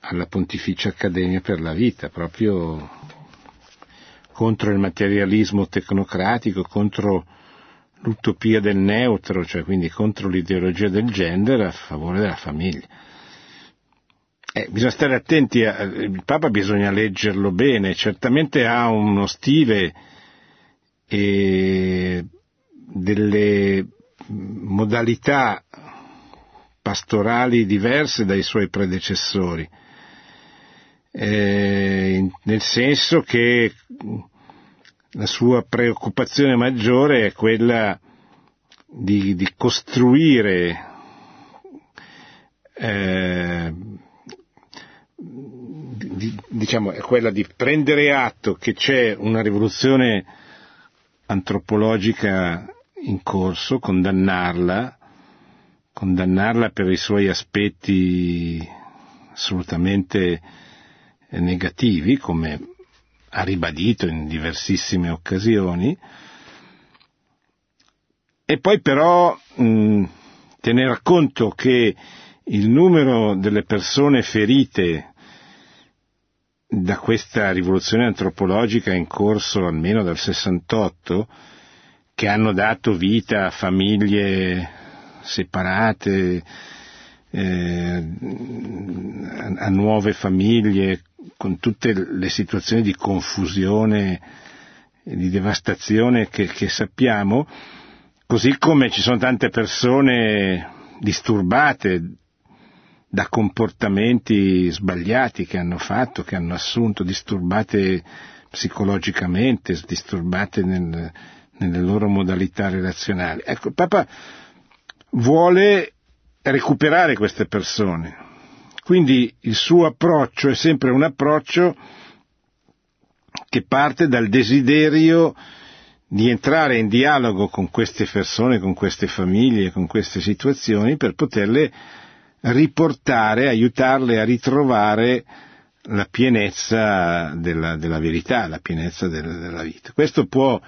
alla Pontificia Accademia per la Vita, proprio contro il materialismo tecnocratico, contro l'utopia del neutro, cioè quindi contro l'ideologia del gender a favore della famiglia. Eh, bisogna stare attenti, a, il Papa bisogna leggerlo bene, certamente ha uno stile e delle modalità pastorali diverse dai suoi predecessori eh, nel senso che la sua preoccupazione maggiore è quella di, di costruire eh, di, diciamo, è quella di prendere atto che c'è una rivoluzione antropologica in corso, condannarla, condannarla per i suoi aspetti assolutamente negativi, come ha ribadito in diversissime occasioni, e poi però mh, tener conto che il numero delle persone ferite da questa rivoluzione antropologica in corso almeno dal 68, che hanno dato vita a famiglie separate, eh, a nuove famiglie, con tutte le situazioni di confusione di devastazione che, che sappiamo, così come ci sono tante persone disturbate da comportamenti sbagliati che hanno fatto, che hanno assunto, disturbate psicologicamente, disturbate nel, nelle loro modalità relazionali. Ecco, Papa vuole recuperare queste persone, quindi il suo approccio è sempre un approccio che parte dal desiderio di entrare in dialogo con queste persone, con queste famiglie, con queste situazioni per poterle riportare, aiutarle a ritrovare la pienezza della, della verità, la pienezza della, della, vita. Questo può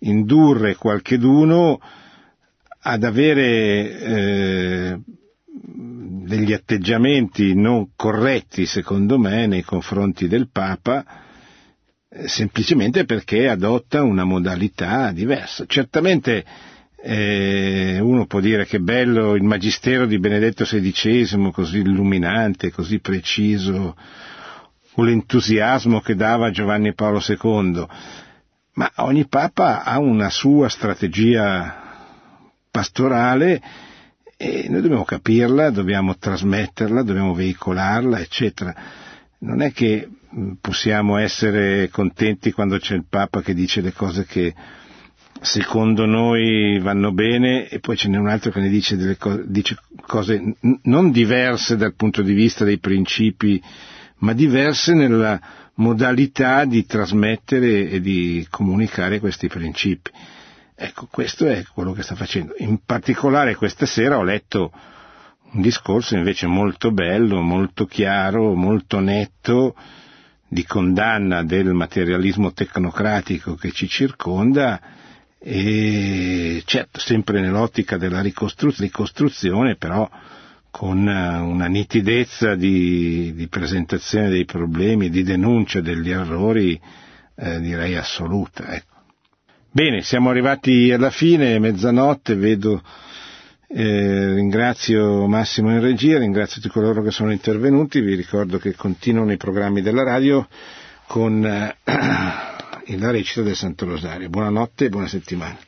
indurre qualcheduno ad avere eh, degli atteggiamenti non corretti, secondo me, nei confronti del Papa, eh, semplicemente perché adotta una modalità diversa. Certamente eh, uno può dire che bello il magistero di Benedetto XVI, così illuminante, così preciso, o l'entusiasmo che dava Giovanni Paolo II, ma ogni Papa ha una sua strategia pastorale e noi dobbiamo capirla, dobbiamo trasmetterla, dobbiamo veicolarla, eccetera. Non è che possiamo essere contenti quando c'è il Papa che dice le cose che secondo noi vanno bene e poi ce n'è un altro che ne dice delle cose, dice cose non diverse dal punto di vista dei principi, ma diverse nella modalità di trasmettere e di comunicare questi principi. Ecco, questo è quello che sta facendo. In particolare questa sera ho letto un discorso invece molto bello, molto chiaro, molto netto, di condanna del materialismo tecnocratico che ci circonda e certo sempre nell'ottica della ricostruzione però con eh, una nitidezza di, di presentazione dei problemi, di denuncia degli errori eh, direi assoluta. Ecco. Bene, siamo arrivati alla fine, mezzanotte, vedo, eh, ringrazio Massimo in regia, ringrazio tutti coloro che sono intervenuti, vi ricordo che continuano i programmi della radio con eh, la recita del Santo Rosario. Buonanotte e buona settimana.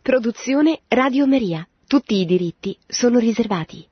Produzione Radio Maria. Tutti i diritti sono riservati.